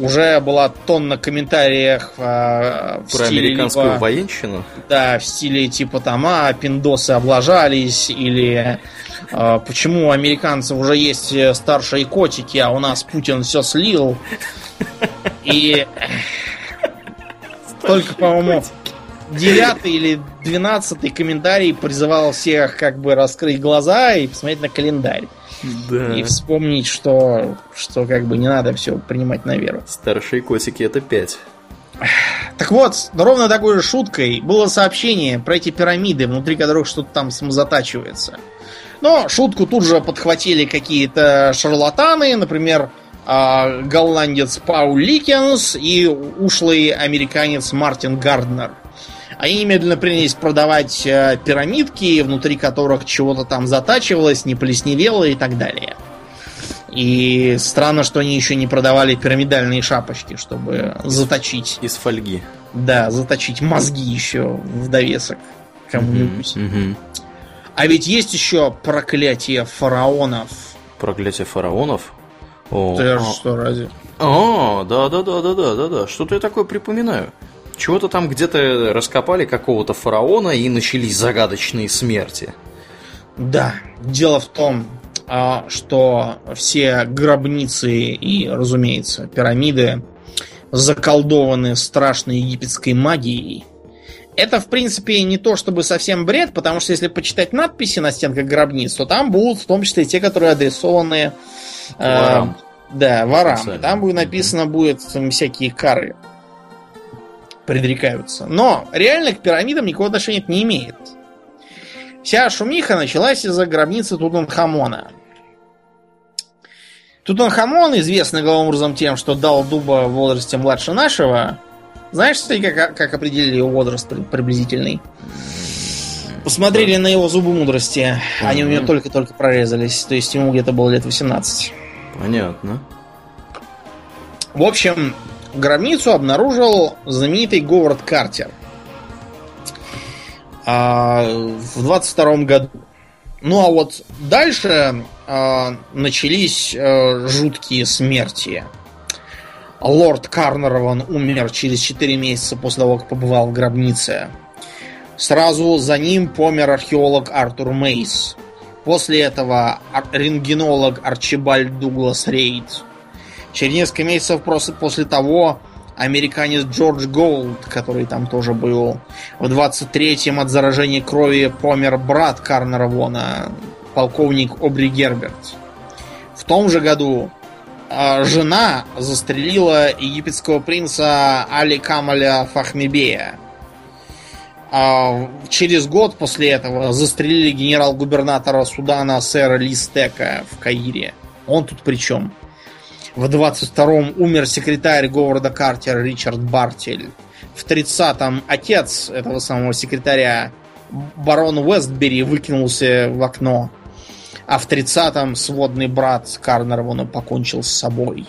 уже была тонна комментариев э, в Про стиле американскую либо, военщину? Да, в стиле типа там, а, пиндосы облажались, или э, почему у американцев уже есть старшие котики, а у нас Путин все слил. И только, по-моему, девятый или двенадцатый комментарий призывал всех как бы раскрыть глаза и посмотреть на календарь. Да. И вспомнить, что, что как бы не надо все принимать на веру. Старшие котики это 5. Так вот, ровно такой же шуткой было сообщение про эти пирамиды, внутри которых что-то там самозатачивается. Но шутку тут же подхватили какие-то шарлатаны, например, а, голландец Паул Ликенс и ушлый американец Мартин Гарднер. Они немедленно принялись продавать э, пирамидки, внутри которых чего-то там затачивалось, не плесневело и так далее. И странно, что они еще не продавали пирамидальные шапочки, чтобы заточить. Из фольги. Да, заточить мозги еще в довесок кому-нибудь. Мгм. А ведь есть еще проклятие фараонов. Проклятие фараонов. О, Ты а, что, разве? А, да, да, да, да, да, да, да. Что-то я такое припоминаю. Чего-то там где-то раскопали какого-то фараона и начались загадочные смерти. Да, дело в том, а, что все гробницы и, разумеется, пирамиды заколдованы страшной египетской магией. Это, в принципе, не то чтобы совсем бред, потому что если почитать надписи на стенках гробниц, то там будут в том числе те, которые адресованы э, Ворам. да, ворам. Там будет написано будет всякие кары предрекаются. Но реально к пирамидам никакого отношения не имеет. Вся шумиха началась из-за гробницы Тутанхамона. Тутанхамон, известный главным образом тем, что дал дуба в возрасте младше нашего. Знаешь, кстати, как, как определили его возраст при- приблизительный? Посмотрели на его зубы мудрости. Они у него только-только прорезались. То есть ему где-то было лет 18. Понятно. В общем, гробницу обнаружил знаменитый Говард Картер. А, в 22 году. Ну а вот дальше а, начались а, жуткие смерти. Лорд Карнерван умер через 4 месяца после того, как побывал в гробнице. Сразу за ним помер археолог Артур Мейс. После этого рентгенолог Арчибальд Дуглас Рейд. Через несколько месяцев просто после того американец Джордж Голд, который там тоже был. В 23-м от заражения крови помер брат Карнера Вона, полковник Обри Герберт. В том же году а, жена застрелила египетского принца Али Камаля Фахмибея. А, через год после этого застрелили генерал-губернатора Судана сэра Листека в Каире. Он тут при чем? В 22-м умер секретарь Говарда Картера Ричард Бартель. В 30-м отец этого самого секретаря барон Уэстбери выкинулся в окно. А в 30-м сводный брат Карнервона покончил с собой.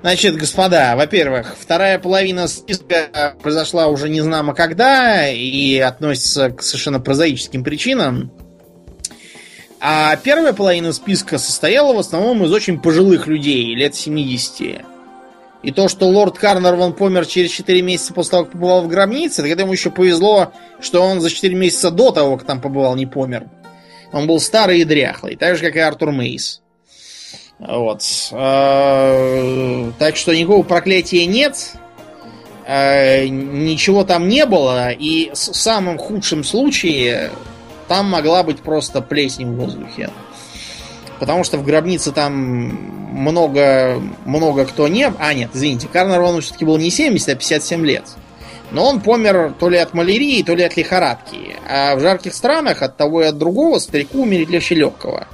Значит, господа, во-первых, вторая половина списка произошла уже не знамо когда и относится к совершенно прозаическим причинам. А первая половина списка состояла в основном из очень пожилых людей, лет 70. И то, что лорд Карнерван помер через 4 месяца после того, как побывал в гробнице, это ему еще повезло, что он за 4 месяца до того, как там побывал, не помер. Он был старый и дряхлый, так же, как и Артур Мейс. Вот. Э, Так что никакого проклятия нет. Э, Ничего там не было. И в самом худшем случае там могла быть просто плесень в воздухе. Потому что в гробнице там много, много кто не... А, нет, извините, Карнер все-таки был не 70, а 57 лет. Но он помер то ли от малярии, то ли от лихорадки. А в жарких странах от того и от другого старику умереть легче легкого.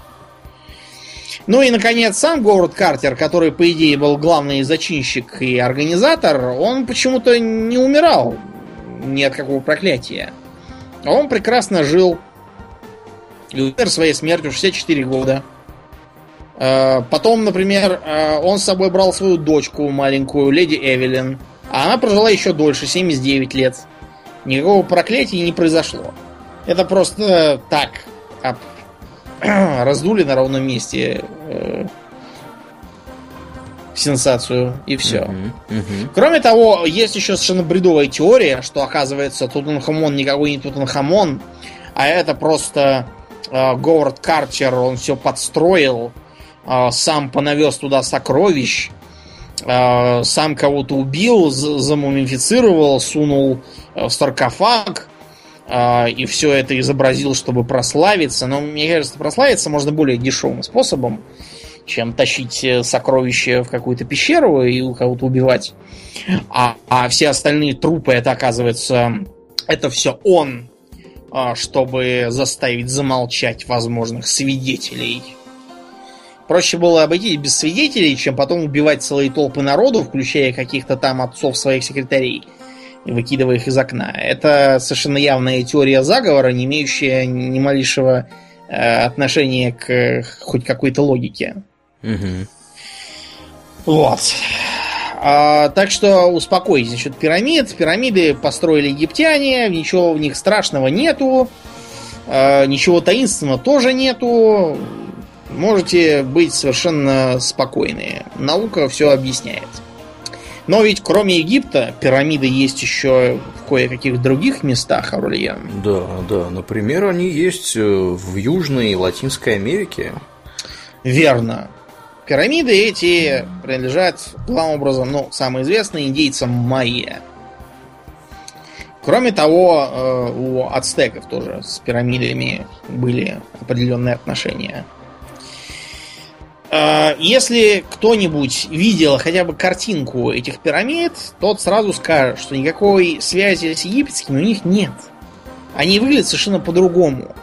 Ну и, наконец, сам Говард Картер, который, по идее, был главный зачинщик и организатор, он почему-то не умирал ни от какого проклятия. Он прекрасно жил и умер своей смертью в 64 года. Э, Потом, например, э, он с собой брал свою дочку маленькую, леди Эвелин. А она прожила еще дольше, 79 лет. Никакого проклятия не произошло. Это просто так. об- Раздули на ровном месте э, сенсацию и все. Мгм, мгм. Кроме того, есть еще совершенно бредовая теория, что оказывается Тутанхамон никакой не Тутанхамон, а это просто Говард Картер, он все подстроил, э, сам понавез туда сокровищ, э, сам кого-то убил, замумифицировал, сунул э, в саркофаг, э, и все это изобразил, чтобы прославиться. Но мне кажется, прославиться можно более дешевым способом, чем тащить э, сокровища в какую-то пещеру и у кого-то убивать. А, а все остальные трупы, это оказывается, это все он, э, чтобы заставить замолчать возможных свидетелей. Проще было обойтись без свидетелей, чем потом убивать целые толпы народу, включая каких-то там отцов своих секретарей, выкидывая их из окна. Это совершенно явная теория заговора, не имеющая ни малейшего э, отношения к хоть какой-то логике. Угу. Вот. А, так что успокойтесь насчет пирамид. Пирамиды построили египтяне, ничего в них страшного нету. А, ничего таинственного тоже нету можете быть совершенно спокойны. Наука все объясняет. Но ведь кроме Египта пирамиды есть еще в кое-каких других местах, Аурлиен. Да, да. Например, они есть э, в Южной и Латинской Америке. Верно. Пирамиды эти принадлежат главным образом, ну, самый известный индейцам майя. Кроме того, э, у ацтеков тоже с пирамидами были определенные отношения. А, если кто-нибудь видел хотя бы картинку этих пирамид, тот сразу скажет, что никакой связи с египетскими у них нет. Они выглядят совершенно по-другому.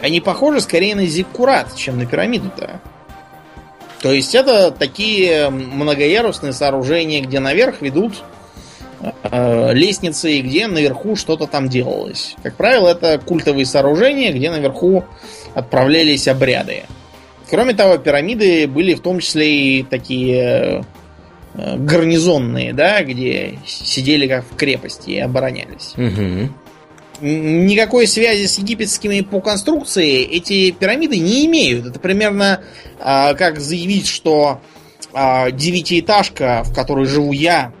Они похожи скорее на зиккурат, чем на пирамиду-то. То есть это такие многоярусные сооружения, где наверх ведут э, лестницы и где наверху что-то там делалось. Как правило, это культовые сооружения, где наверху отправлялись обряды. Кроме того, пирамиды были в том числе и такие э, гарнизонные, да, где сидели как в крепости и оборонялись. Угу. Никакой связи с египетскими по конструкции эти пирамиды не имеют. Это примерно а, как заявить, что а, девятиэтажка, в которой живу я,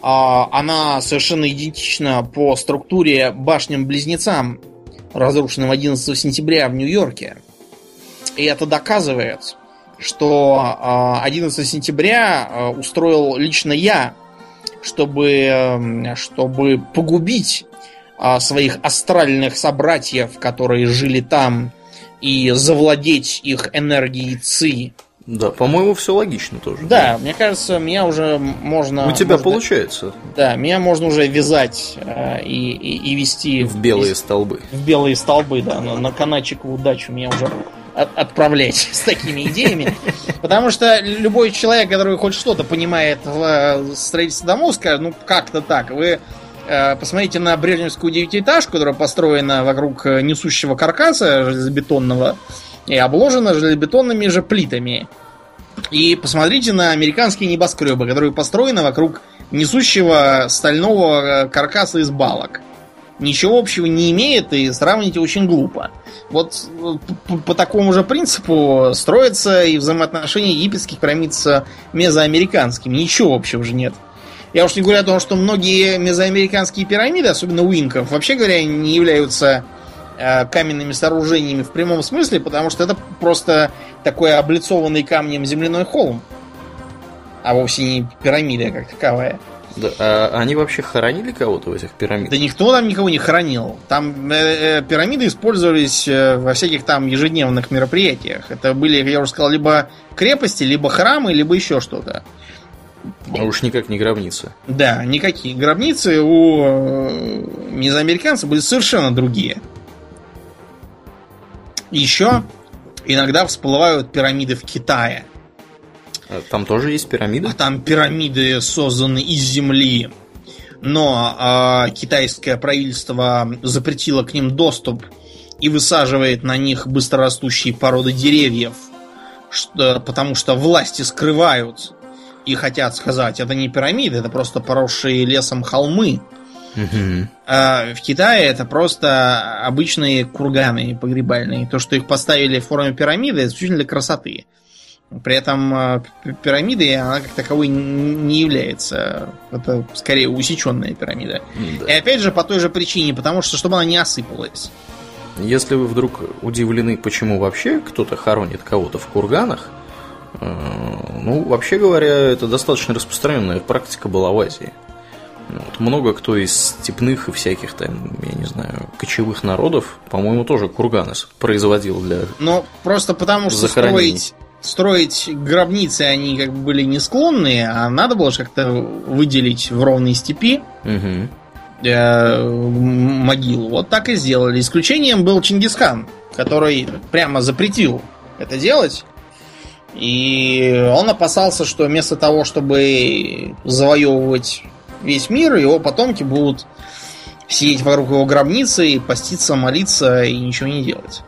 а, она совершенно идентична по структуре башням-близнецам, разрушенным 11 сентября в Нью-Йорке. И это доказывает, что 11 а, сентября устроил лично я, чтобы, чтобы погубить своих астральных собратьев, которые жили там, и завладеть их энергией ЦИ. Да, по-моему, все логично тоже. Да, да, мне кажется, меня уже можно. У тебя можно, получается. Да, меня можно уже вязать э, и, и, и вести в белые в, столбы. В белые столбы, да, на, на канатчик в удачу меня уже от, отправлять с такими идеями. Потому что любой человек, который хоть что-то понимает в э, строительстве домов, скажет, ну как-то так. Вы посмотрите на брежневскую девятиэтажку, которая построена вокруг э, несущего каркаса железобетонного и обложена железобетонными же плитами. И посмотрите на американские небоскребы, которые построены вокруг несущего стального каркаса из балок ничего общего не имеет и сравнить очень глупо. Вот по, по такому же принципу строятся и взаимоотношения египетских пирамид с мезоамериканскими. Ничего общего же нет. Я уж не говорю о том, что многие мезоамериканские пирамиды, особенно у инков, вообще говоря, не являются э, каменными сооружениями в прямом смысле, потому что это просто такой облицованный камнем земляной холм, а вовсе не пирамида как таковая. Да, а они вообще хоронили кого-то в этих пирамидах? Да никто там никого не хоронил. Там э, э, пирамиды использовались э, во всяких там ежедневных мероприятиях. Это были, я уже сказал, либо крепости, либо храмы, либо еще что-то. А уж никак не гробницы. Да, никакие. Гробницы у э, мезоамериканцев были совершенно другие. Еще иногда всплывают пирамиды в Китае. А там тоже есть пирамиды? А там пирамиды созданы из земли. Но э, китайское правительство запретило к ним доступ и высаживает на них быстрорастущие породы деревьев, что, потому что власти скрывают и хотят сказать, это не пирамиды, это просто поросшие лесом холмы. Угу. А в Китае это просто обычные курганы погребальные. То, что их поставили в форме пирамиды, это исключительно для красоты. При этом э, пирамидой она как таковой не является. Это скорее усеченная пирамида. Да. И опять же по той же причине, потому что чтобы она не осыпалась. Если вы вдруг удивлены, почему вообще кто-то хоронит кого-то в курганах, ну, вообще говоря, это достаточно распространенная практика была в Азии. Вот. много кто из степных и всяких там, я не знаю, кочевых народов, по-моему, тоже курганы производил для Ну, просто потому что строить, строить гробницы они как бы были не склонные, а надо было же как-то выделить в ровной степи угу. могилу. Вот так и сделали. Исключением был Чингисхан, который прямо запретил это делать. И он опасался, что вместо того, чтобы завоевывать весь мир, его потомки будут сидеть вокруг его гробницы и поститься, молиться и ничего не делать.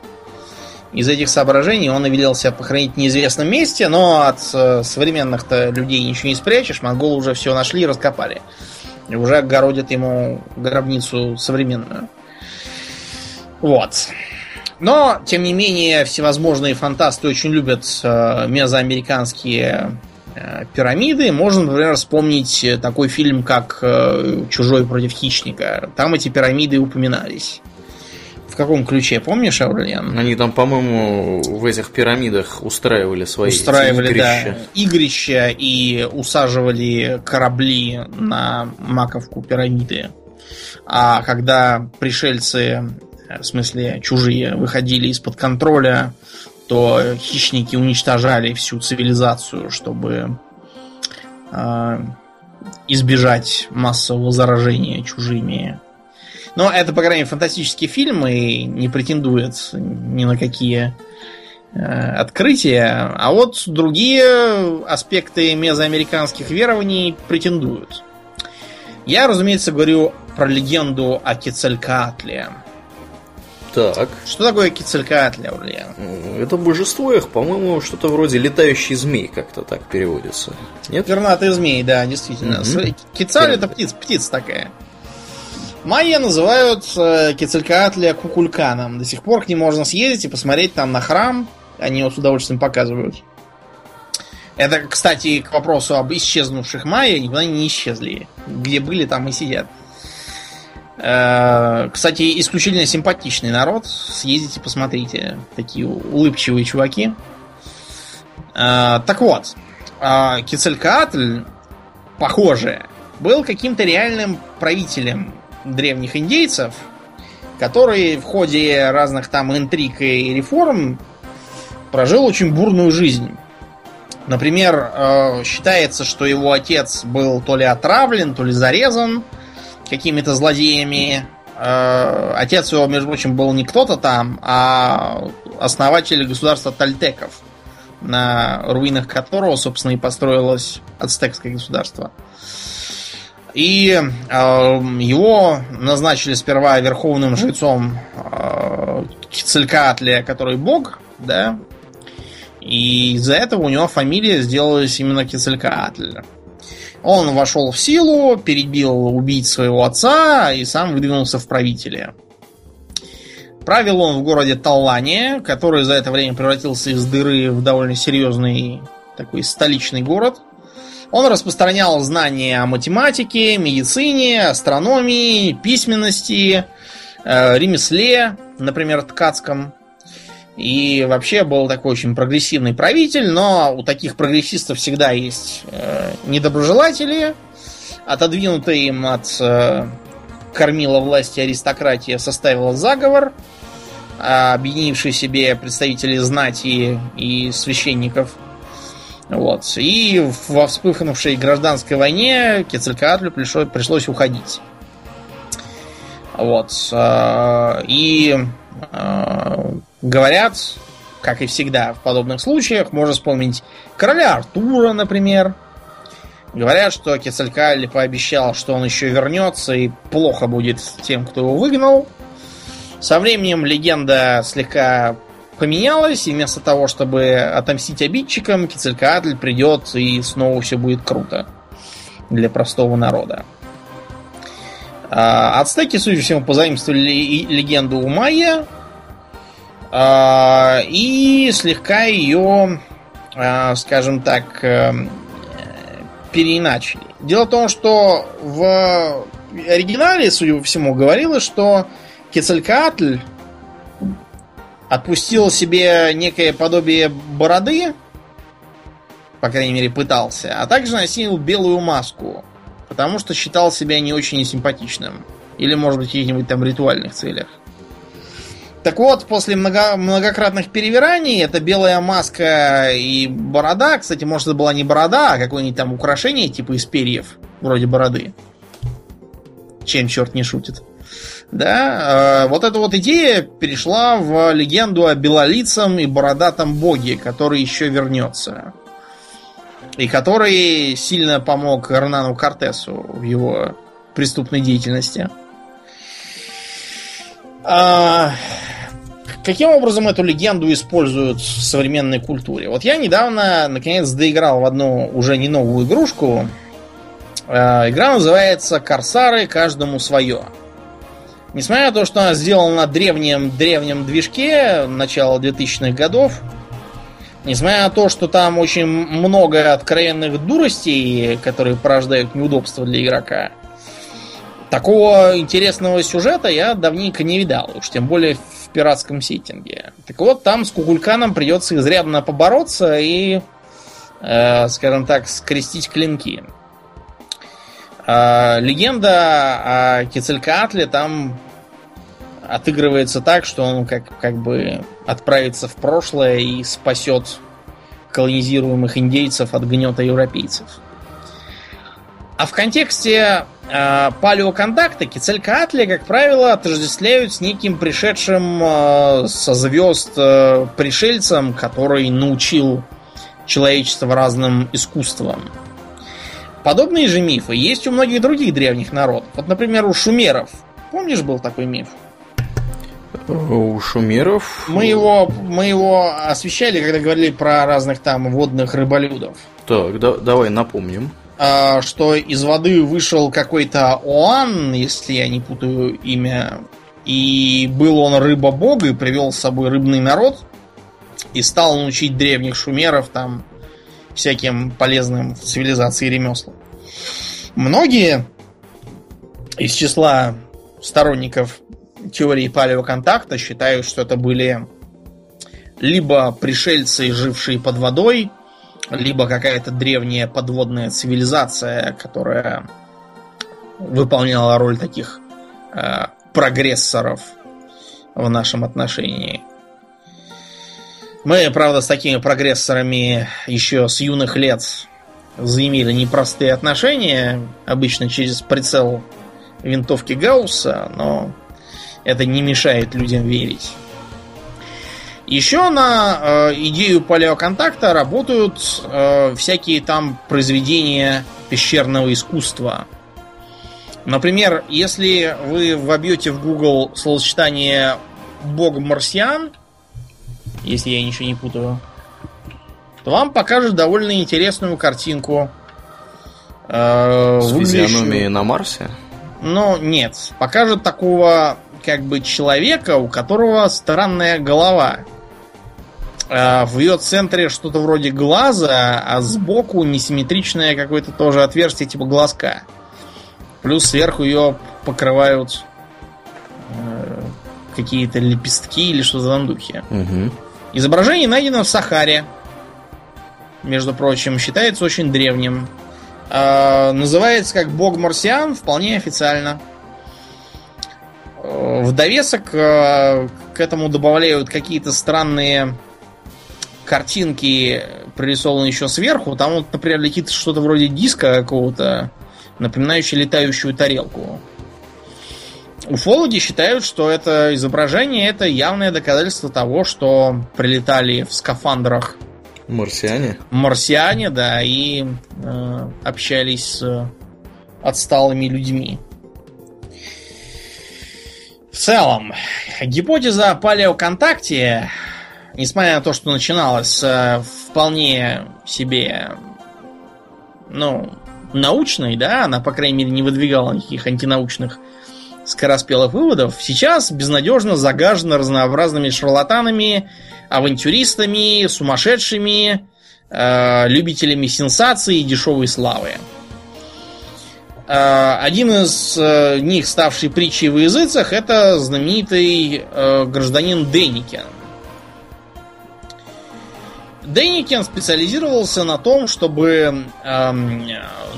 Из этих соображений он и велел себя похоронить в неизвестном месте, но от э, современных-то людей ничего не спрячешь, монголы уже все нашли и раскопали. И уже огородят ему гробницу современную. Вот. Но, тем не менее, всевозможные фантасты очень любят э, мезоамериканские э, пирамиды. Можно, например, вспомнить такой фильм, как э, «Чужой против хищника». Там эти пирамиды упоминались. В каком ключе, помнишь, Аурлиан? Они там, по-моему, в этих пирамидах устраивали свои устраивали, игрища. Да, игрища и усаживали корабли на маковку пирамиды. А когда пришельцы в смысле чужие, выходили из-под контроля, то хищники уничтожали всю цивилизацию, чтобы э, избежать массового заражения чужими. Но это, по крайней мере, фантастический фильм и не претендует ни на какие э, открытия. А вот другие аспекты мезоамериканских верований претендуют. Я, разумеется, говорю про легенду о Кецалькаатле. Так. Что такое Кицелькаатля, Ульян? Это божество их, по-моему, что-то вроде летающий змей, как-то так переводится. Нет? Пернатый змей, да, действительно. Угу. Кицаль это птица, птица такая. Майя называют э, Кецалькаатля Кукульканом. До сих пор к ним можно съездить и посмотреть там на храм. Они его с удовольствием показывают. Это, кстати, к вопросу об исчезнувших майя, никуда не исчезли. Где были, там и сидят. Э, кстати, исключительно симпатичный народ. Съездите, посмотрите. Такие улыбчивые чуваки. Э, так вот, э, Кецалькаатль, похоже, был каким-то реальным правителем древних индейцев, который в ходе разных там интриг и реформ прожил очень бурную жизнь. Например, считается, что его отец был то ли отравлен, то ли зарезан, какими-то злодеями. Э, отец его, между прочим, был не кто-то там, а основатель государства Тальтеков, на руинах которого, собственно, и построилось ацтекское государство. И э, его назначили сперва верховным жрецом э, Кицелькаатля, который бог, да, и из-за этого у него фамилия сделалась именно Кицелькаатль. Он вошел в силу, перебил убийц своего отца и сам выдвинулся в правители. Правил он в городе Таллане, который за это время превратился из дыры в довольно серьезный такой столичный город. Он распространял знания о математике, медицине, астрономии, письменности, э, ремесле, например, ткацком. И вообще был такой очень прогрессивный правитель, но у таких прогрессистов всегда есть э, недоброжелатели, отодвинутые им от э, кормила власти аристократия составила заговор, объединивший себе представителей знати и священников. Вот. И во вспыхнувшей гражданской войне Кецалькаатлю пришлось, пришлось уходить. Вот. Э, и Говорят, как и всегда в подобных случаях, можно вспомнить короля Артура, например. Говорят, что Кецалькаль пообещал, что он еще вернется и плохо будет тем, кто его выгнал. Со временем легенда слегка поменялась, и вместо того, чтобы отомстить обидчикам, Кецалькаатль придет и снова все будет круто для простого народа. А, ацтеки, судя по всему, позаимствовали легенду у Майя, а, и слегка ее, а, скажем так, э, переиначили. Дело в том, что в оригинале, судя по всему, говорилось, что Кецалькаатль отпустил себе некое подобие бороды, по крайней мере, пытался, а также носил белую маску. Потому что считал себя не очень симпатичным. Или, может быть, в каких-нибудь там ритуальных целях. Так вот, после много, многократных перевираний, эта белая маска и борода, кстати, может, это была не борода, а какое-нибудь там украшение, типа из перьев, вроде бороды. Чем черт не шутит. Да, э, вот эта вот идея перешла в легенду о белолицем и бородатом боге, который еще вернется. И который сильно помог Эрнану Кортесу в его преступной деятельности. А, каким образом эту легенду используют в современной культуре? Вот я недавно, наконец, доиграл в одну уже не новую игрушку. А, игра называется «Корсары. Каждому свое». Несмотря на то, что она сделана на древнем, древнем движке начала 2000-х годов, несмотря на то, что там очень много откровенных дуростей, которые порождают неудобства для игрока, такого интересного сюжета я давненько не видал, уж тем более в пиратском сеттинге. Так вот, там с Кукульканом придется изрядно побороться и, э, скажем так, скрестить клинки. Э, легенда о Кецелькаатле там отыгрывается так, что он как, как бы отправится в прошлое и спасет колонизируемых индейцев от гнета европейцев. А в контексте э, палеоконтакта Кецалькоатли, как правило, отождествляют с неким пришедшим э, со звезд э, пришельцем, который научил человечество разным искусствам. Подобные же мифы есть у многих других древних народов. Вот, например, у шумеров. Помнишь, был такой миф? У шумеров... Мы его, мы его освещали, когда говорили про разных там водных рыболюдов. Так, да, давай напомним. А, что из воды вышел какой-то Оан, если я не путаю имя, и был он рыба-бог и привел с собой рыбный народ, и стал научить древних шумеров там всяким полезным в цивилизации ремеслам. Многие из числа сторонников теории палеоконтакта считают, что это были либо пришельцы, жившие под водой, либо какая-то древняя подводная цивилизация, которая выполняла роль таких э, прогрессоров в нашем отношении. Мы, правда, с такими прогрессорами еще с юных лет заимели непростые отношения, обычно через прицел винтовки Гаусса, но это не мешает людям верить. Еще на э, идею палеоконтакта работают э, всякие там произведения пещерного искусства. Например, если вы вобьете в Google словосочетание Бог марсиан, если я ничего не путаю, то вам покажут довольно интересную картинку. Э, С физиономией на Марсе? Но нет. Покажут такого как бы человека, у которого странная голова. А, в ее центре что-то вроде глаза, а сбоку несимметричное какое-то тоже отверстие типа глазка. Плюс сверху ее покрывают э, какие-то лепестки или что-то этом духе. Угу. Изображение найдено в Сахаре. Между прочим, считается очень древним. Э, называется как бог марсиан, вполне официально. Э, в довесок э, к этому добавляют какие-то странные картинки прорисованы еще сверху. Там вот, например, летит что-то вроде диска какого-то, напоминающее летающую тарелку. Уфологи считают, что это изображение это явное доказательство того, что прилетали в скафандрах марсиане. Марсиане, да, и э, общались с отсталыми людьми. В целом, гипотеза о палеоконтакте несмотря на то, что начиналось с э, вполне себе, ну, научной, да, она, по крайней мере, не выдвигала никаких антинаучных скороспелых выводов, сейчас безнадежно загажена разнообразными шарлатанами, авантюристами, сумасшедшими, э, любителями сенсаций и дешевой славы. Э, один из э, них, ставший притчей в языцах, это знаменитый э, гражданин Деникин, Дейникин специализировался на том, чтобы эм,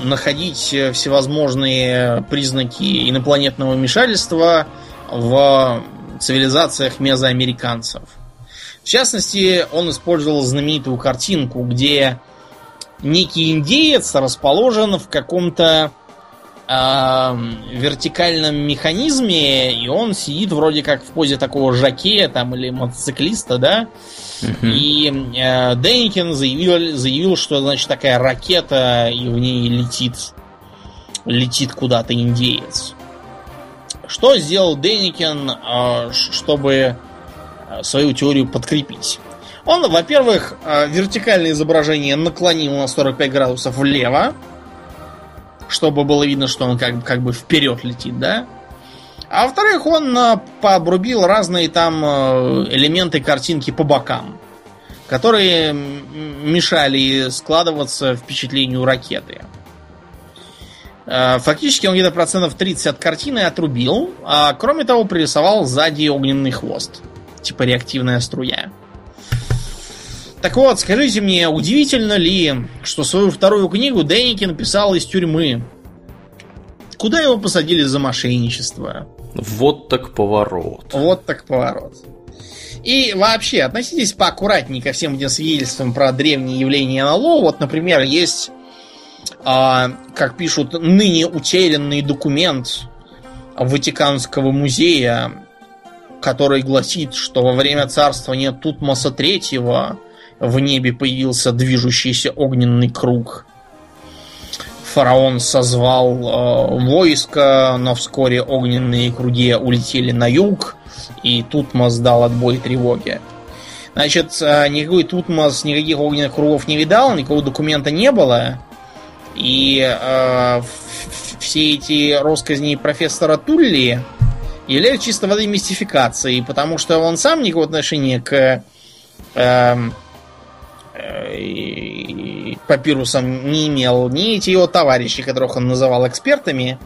находить всевозможные признаки инопланетного вмешательства в цивилизациях мезоамериканцев. В частности, он использовал знаменитую картинку, где некий индеец расположен в каком-то вертикальном механизме, и он сидит вроде как в позе такого жакея там или мотоциклиста, да. И э, Деникин заявил, заявил, что значит такая ракета, и в ней летит, летит куда-то индеец. Что сделал Деникин, э, чтобы свою теорию подкрепить? Он, во-первых, э, вертикальное изображение наклонил на 45 градусов влево, чтобы было видно, что он как, как бы вперед летит, да? А во-вторых, он э, пообрубил разные там э, элементы картинки по бокам, которые мешали складываться впечатлению ракеты. Фактически он где-то процентов 30 от картины отрубил, а кроме того пририсовал сзади огненный хвост. Типа реактивная струя. Так вот, скажите мне, удивительно ли, что свою вторую книгу Денники написал из тюрьмы? Куда его посадили за мошенничество? Вот так поворот. Вот так поворот. И вообще, относитесь поаккуратнее ко всем этим свидетельствам про древние явления НЛО. Вот, например, есть, а, как пишут, ныне утерянный документ Ватиканского музея, который гласит, что во время царствования Тутмоса Третьего в небе появился движущийся огненный круг. Фараон созвал э, войско, но вскоре огненные круги улетели на юг, и Тутмос дал отбой тревоги. Значит, э, никакой Тутмос никаких огненных кругов не видал, никакого документа не было. И э, все эти росказни профессора Тулли являются чисто воды мистификацией, потому что он сам никакого отношения к э, и папирусом не имел, ни эти его товарищи, которых он называл экспертами,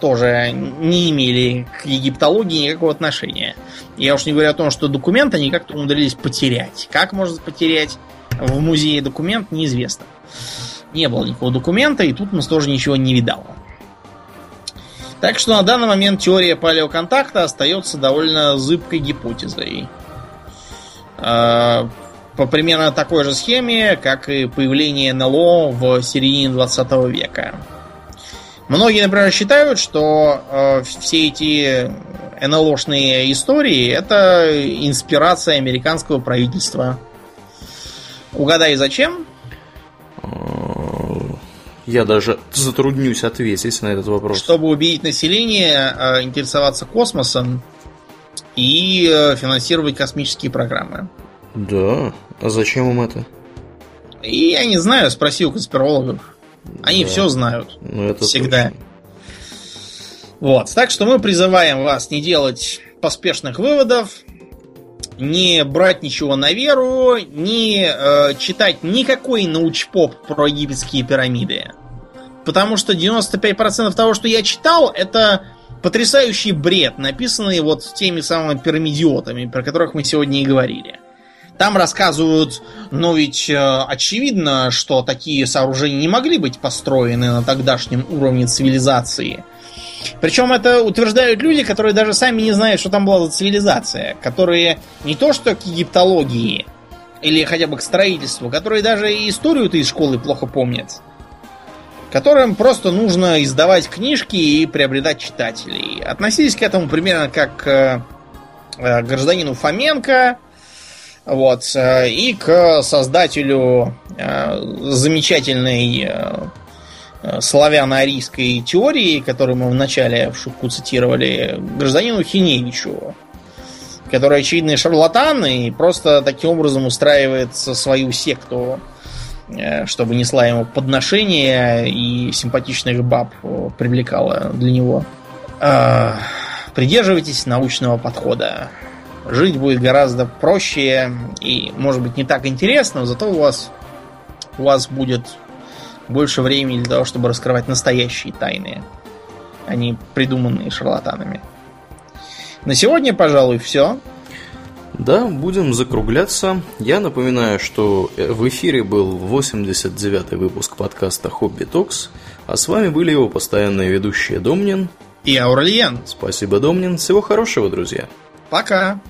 тоже не имели к египтологии никакого отношения. Я уж не говорю о том, что документ они как-то умудрились потерять. Как можно потерять в музее документ, неизвестно. Не было никакого документа, и тут нас тоже ничего не видал. Так что на данный момент теория палеоконтакта остается довольно зыбкой гипотезой. По примерно такой же схеме, как и появление НЛО в середине 20 века. Многие, например, считают, что э, все эти НЛОшные истории это инспирация американского правительства. Угадай, зачем? Я даже затруднюсь ответить на этот вопрос. Чтобы убедить население э, интересоваться космосом и э, финансировать космические программы. Да. А зачем им это? Я не знаю, спроси у конспирологов. Они да. все знают. Ну, это Всегда. Точно. Вот. Так что мы призываем вас не делать поспешных выводов, не брать ничего на веру, не э, читать никакой научпоп про египетские пирамиды. Потому что 95% того, что я читал, это потрясающий бред, написанный вот теми самыми пирамидиотами, про которых мы сегодня и говорили. Там рассказывают, но ведь э, очевидно, что такие сооружения не могли быть построены на тогдашнем уровне цивилизации. Причем это утверждают люди, которые даже сами не знают, что там была за цивилизация, которые не то что к египтологии или хотя бы к строительству, которые даже и историю-то из школы плохо помнят, которым просто нужно издавать книжки и приобретать читателей. Относились к этому примерно как к э, гражданину Фоменко, вот. Э, и к создателю э, замечательной э, славяно-арийской теории, которую мы вначале в шутку цитировали, гражданину Хиневичу, который очевидный шарлатан и просто таким образом устраивает свою секту, чтобы несла ему подношения и симпатичных баб привлекала для него. Придерживайтесь научного подхода жить будет гораздо проще и, может быть, не так интересно, зато у вас, у вас будет больше времени для того, чтобы раскрывать настоящие тайны, а не придуманные шарлатанами. На сегодня, пожалуй, все. Да, будем закругляться. Я напоминаю, что в эфире был 89-й выпуск подкаста «Хобби Токс», а с вами были его постоянные ведущие Домнин и Аурлиен. Спасибо, Домнин. Всего хорошего, друзья. Пока.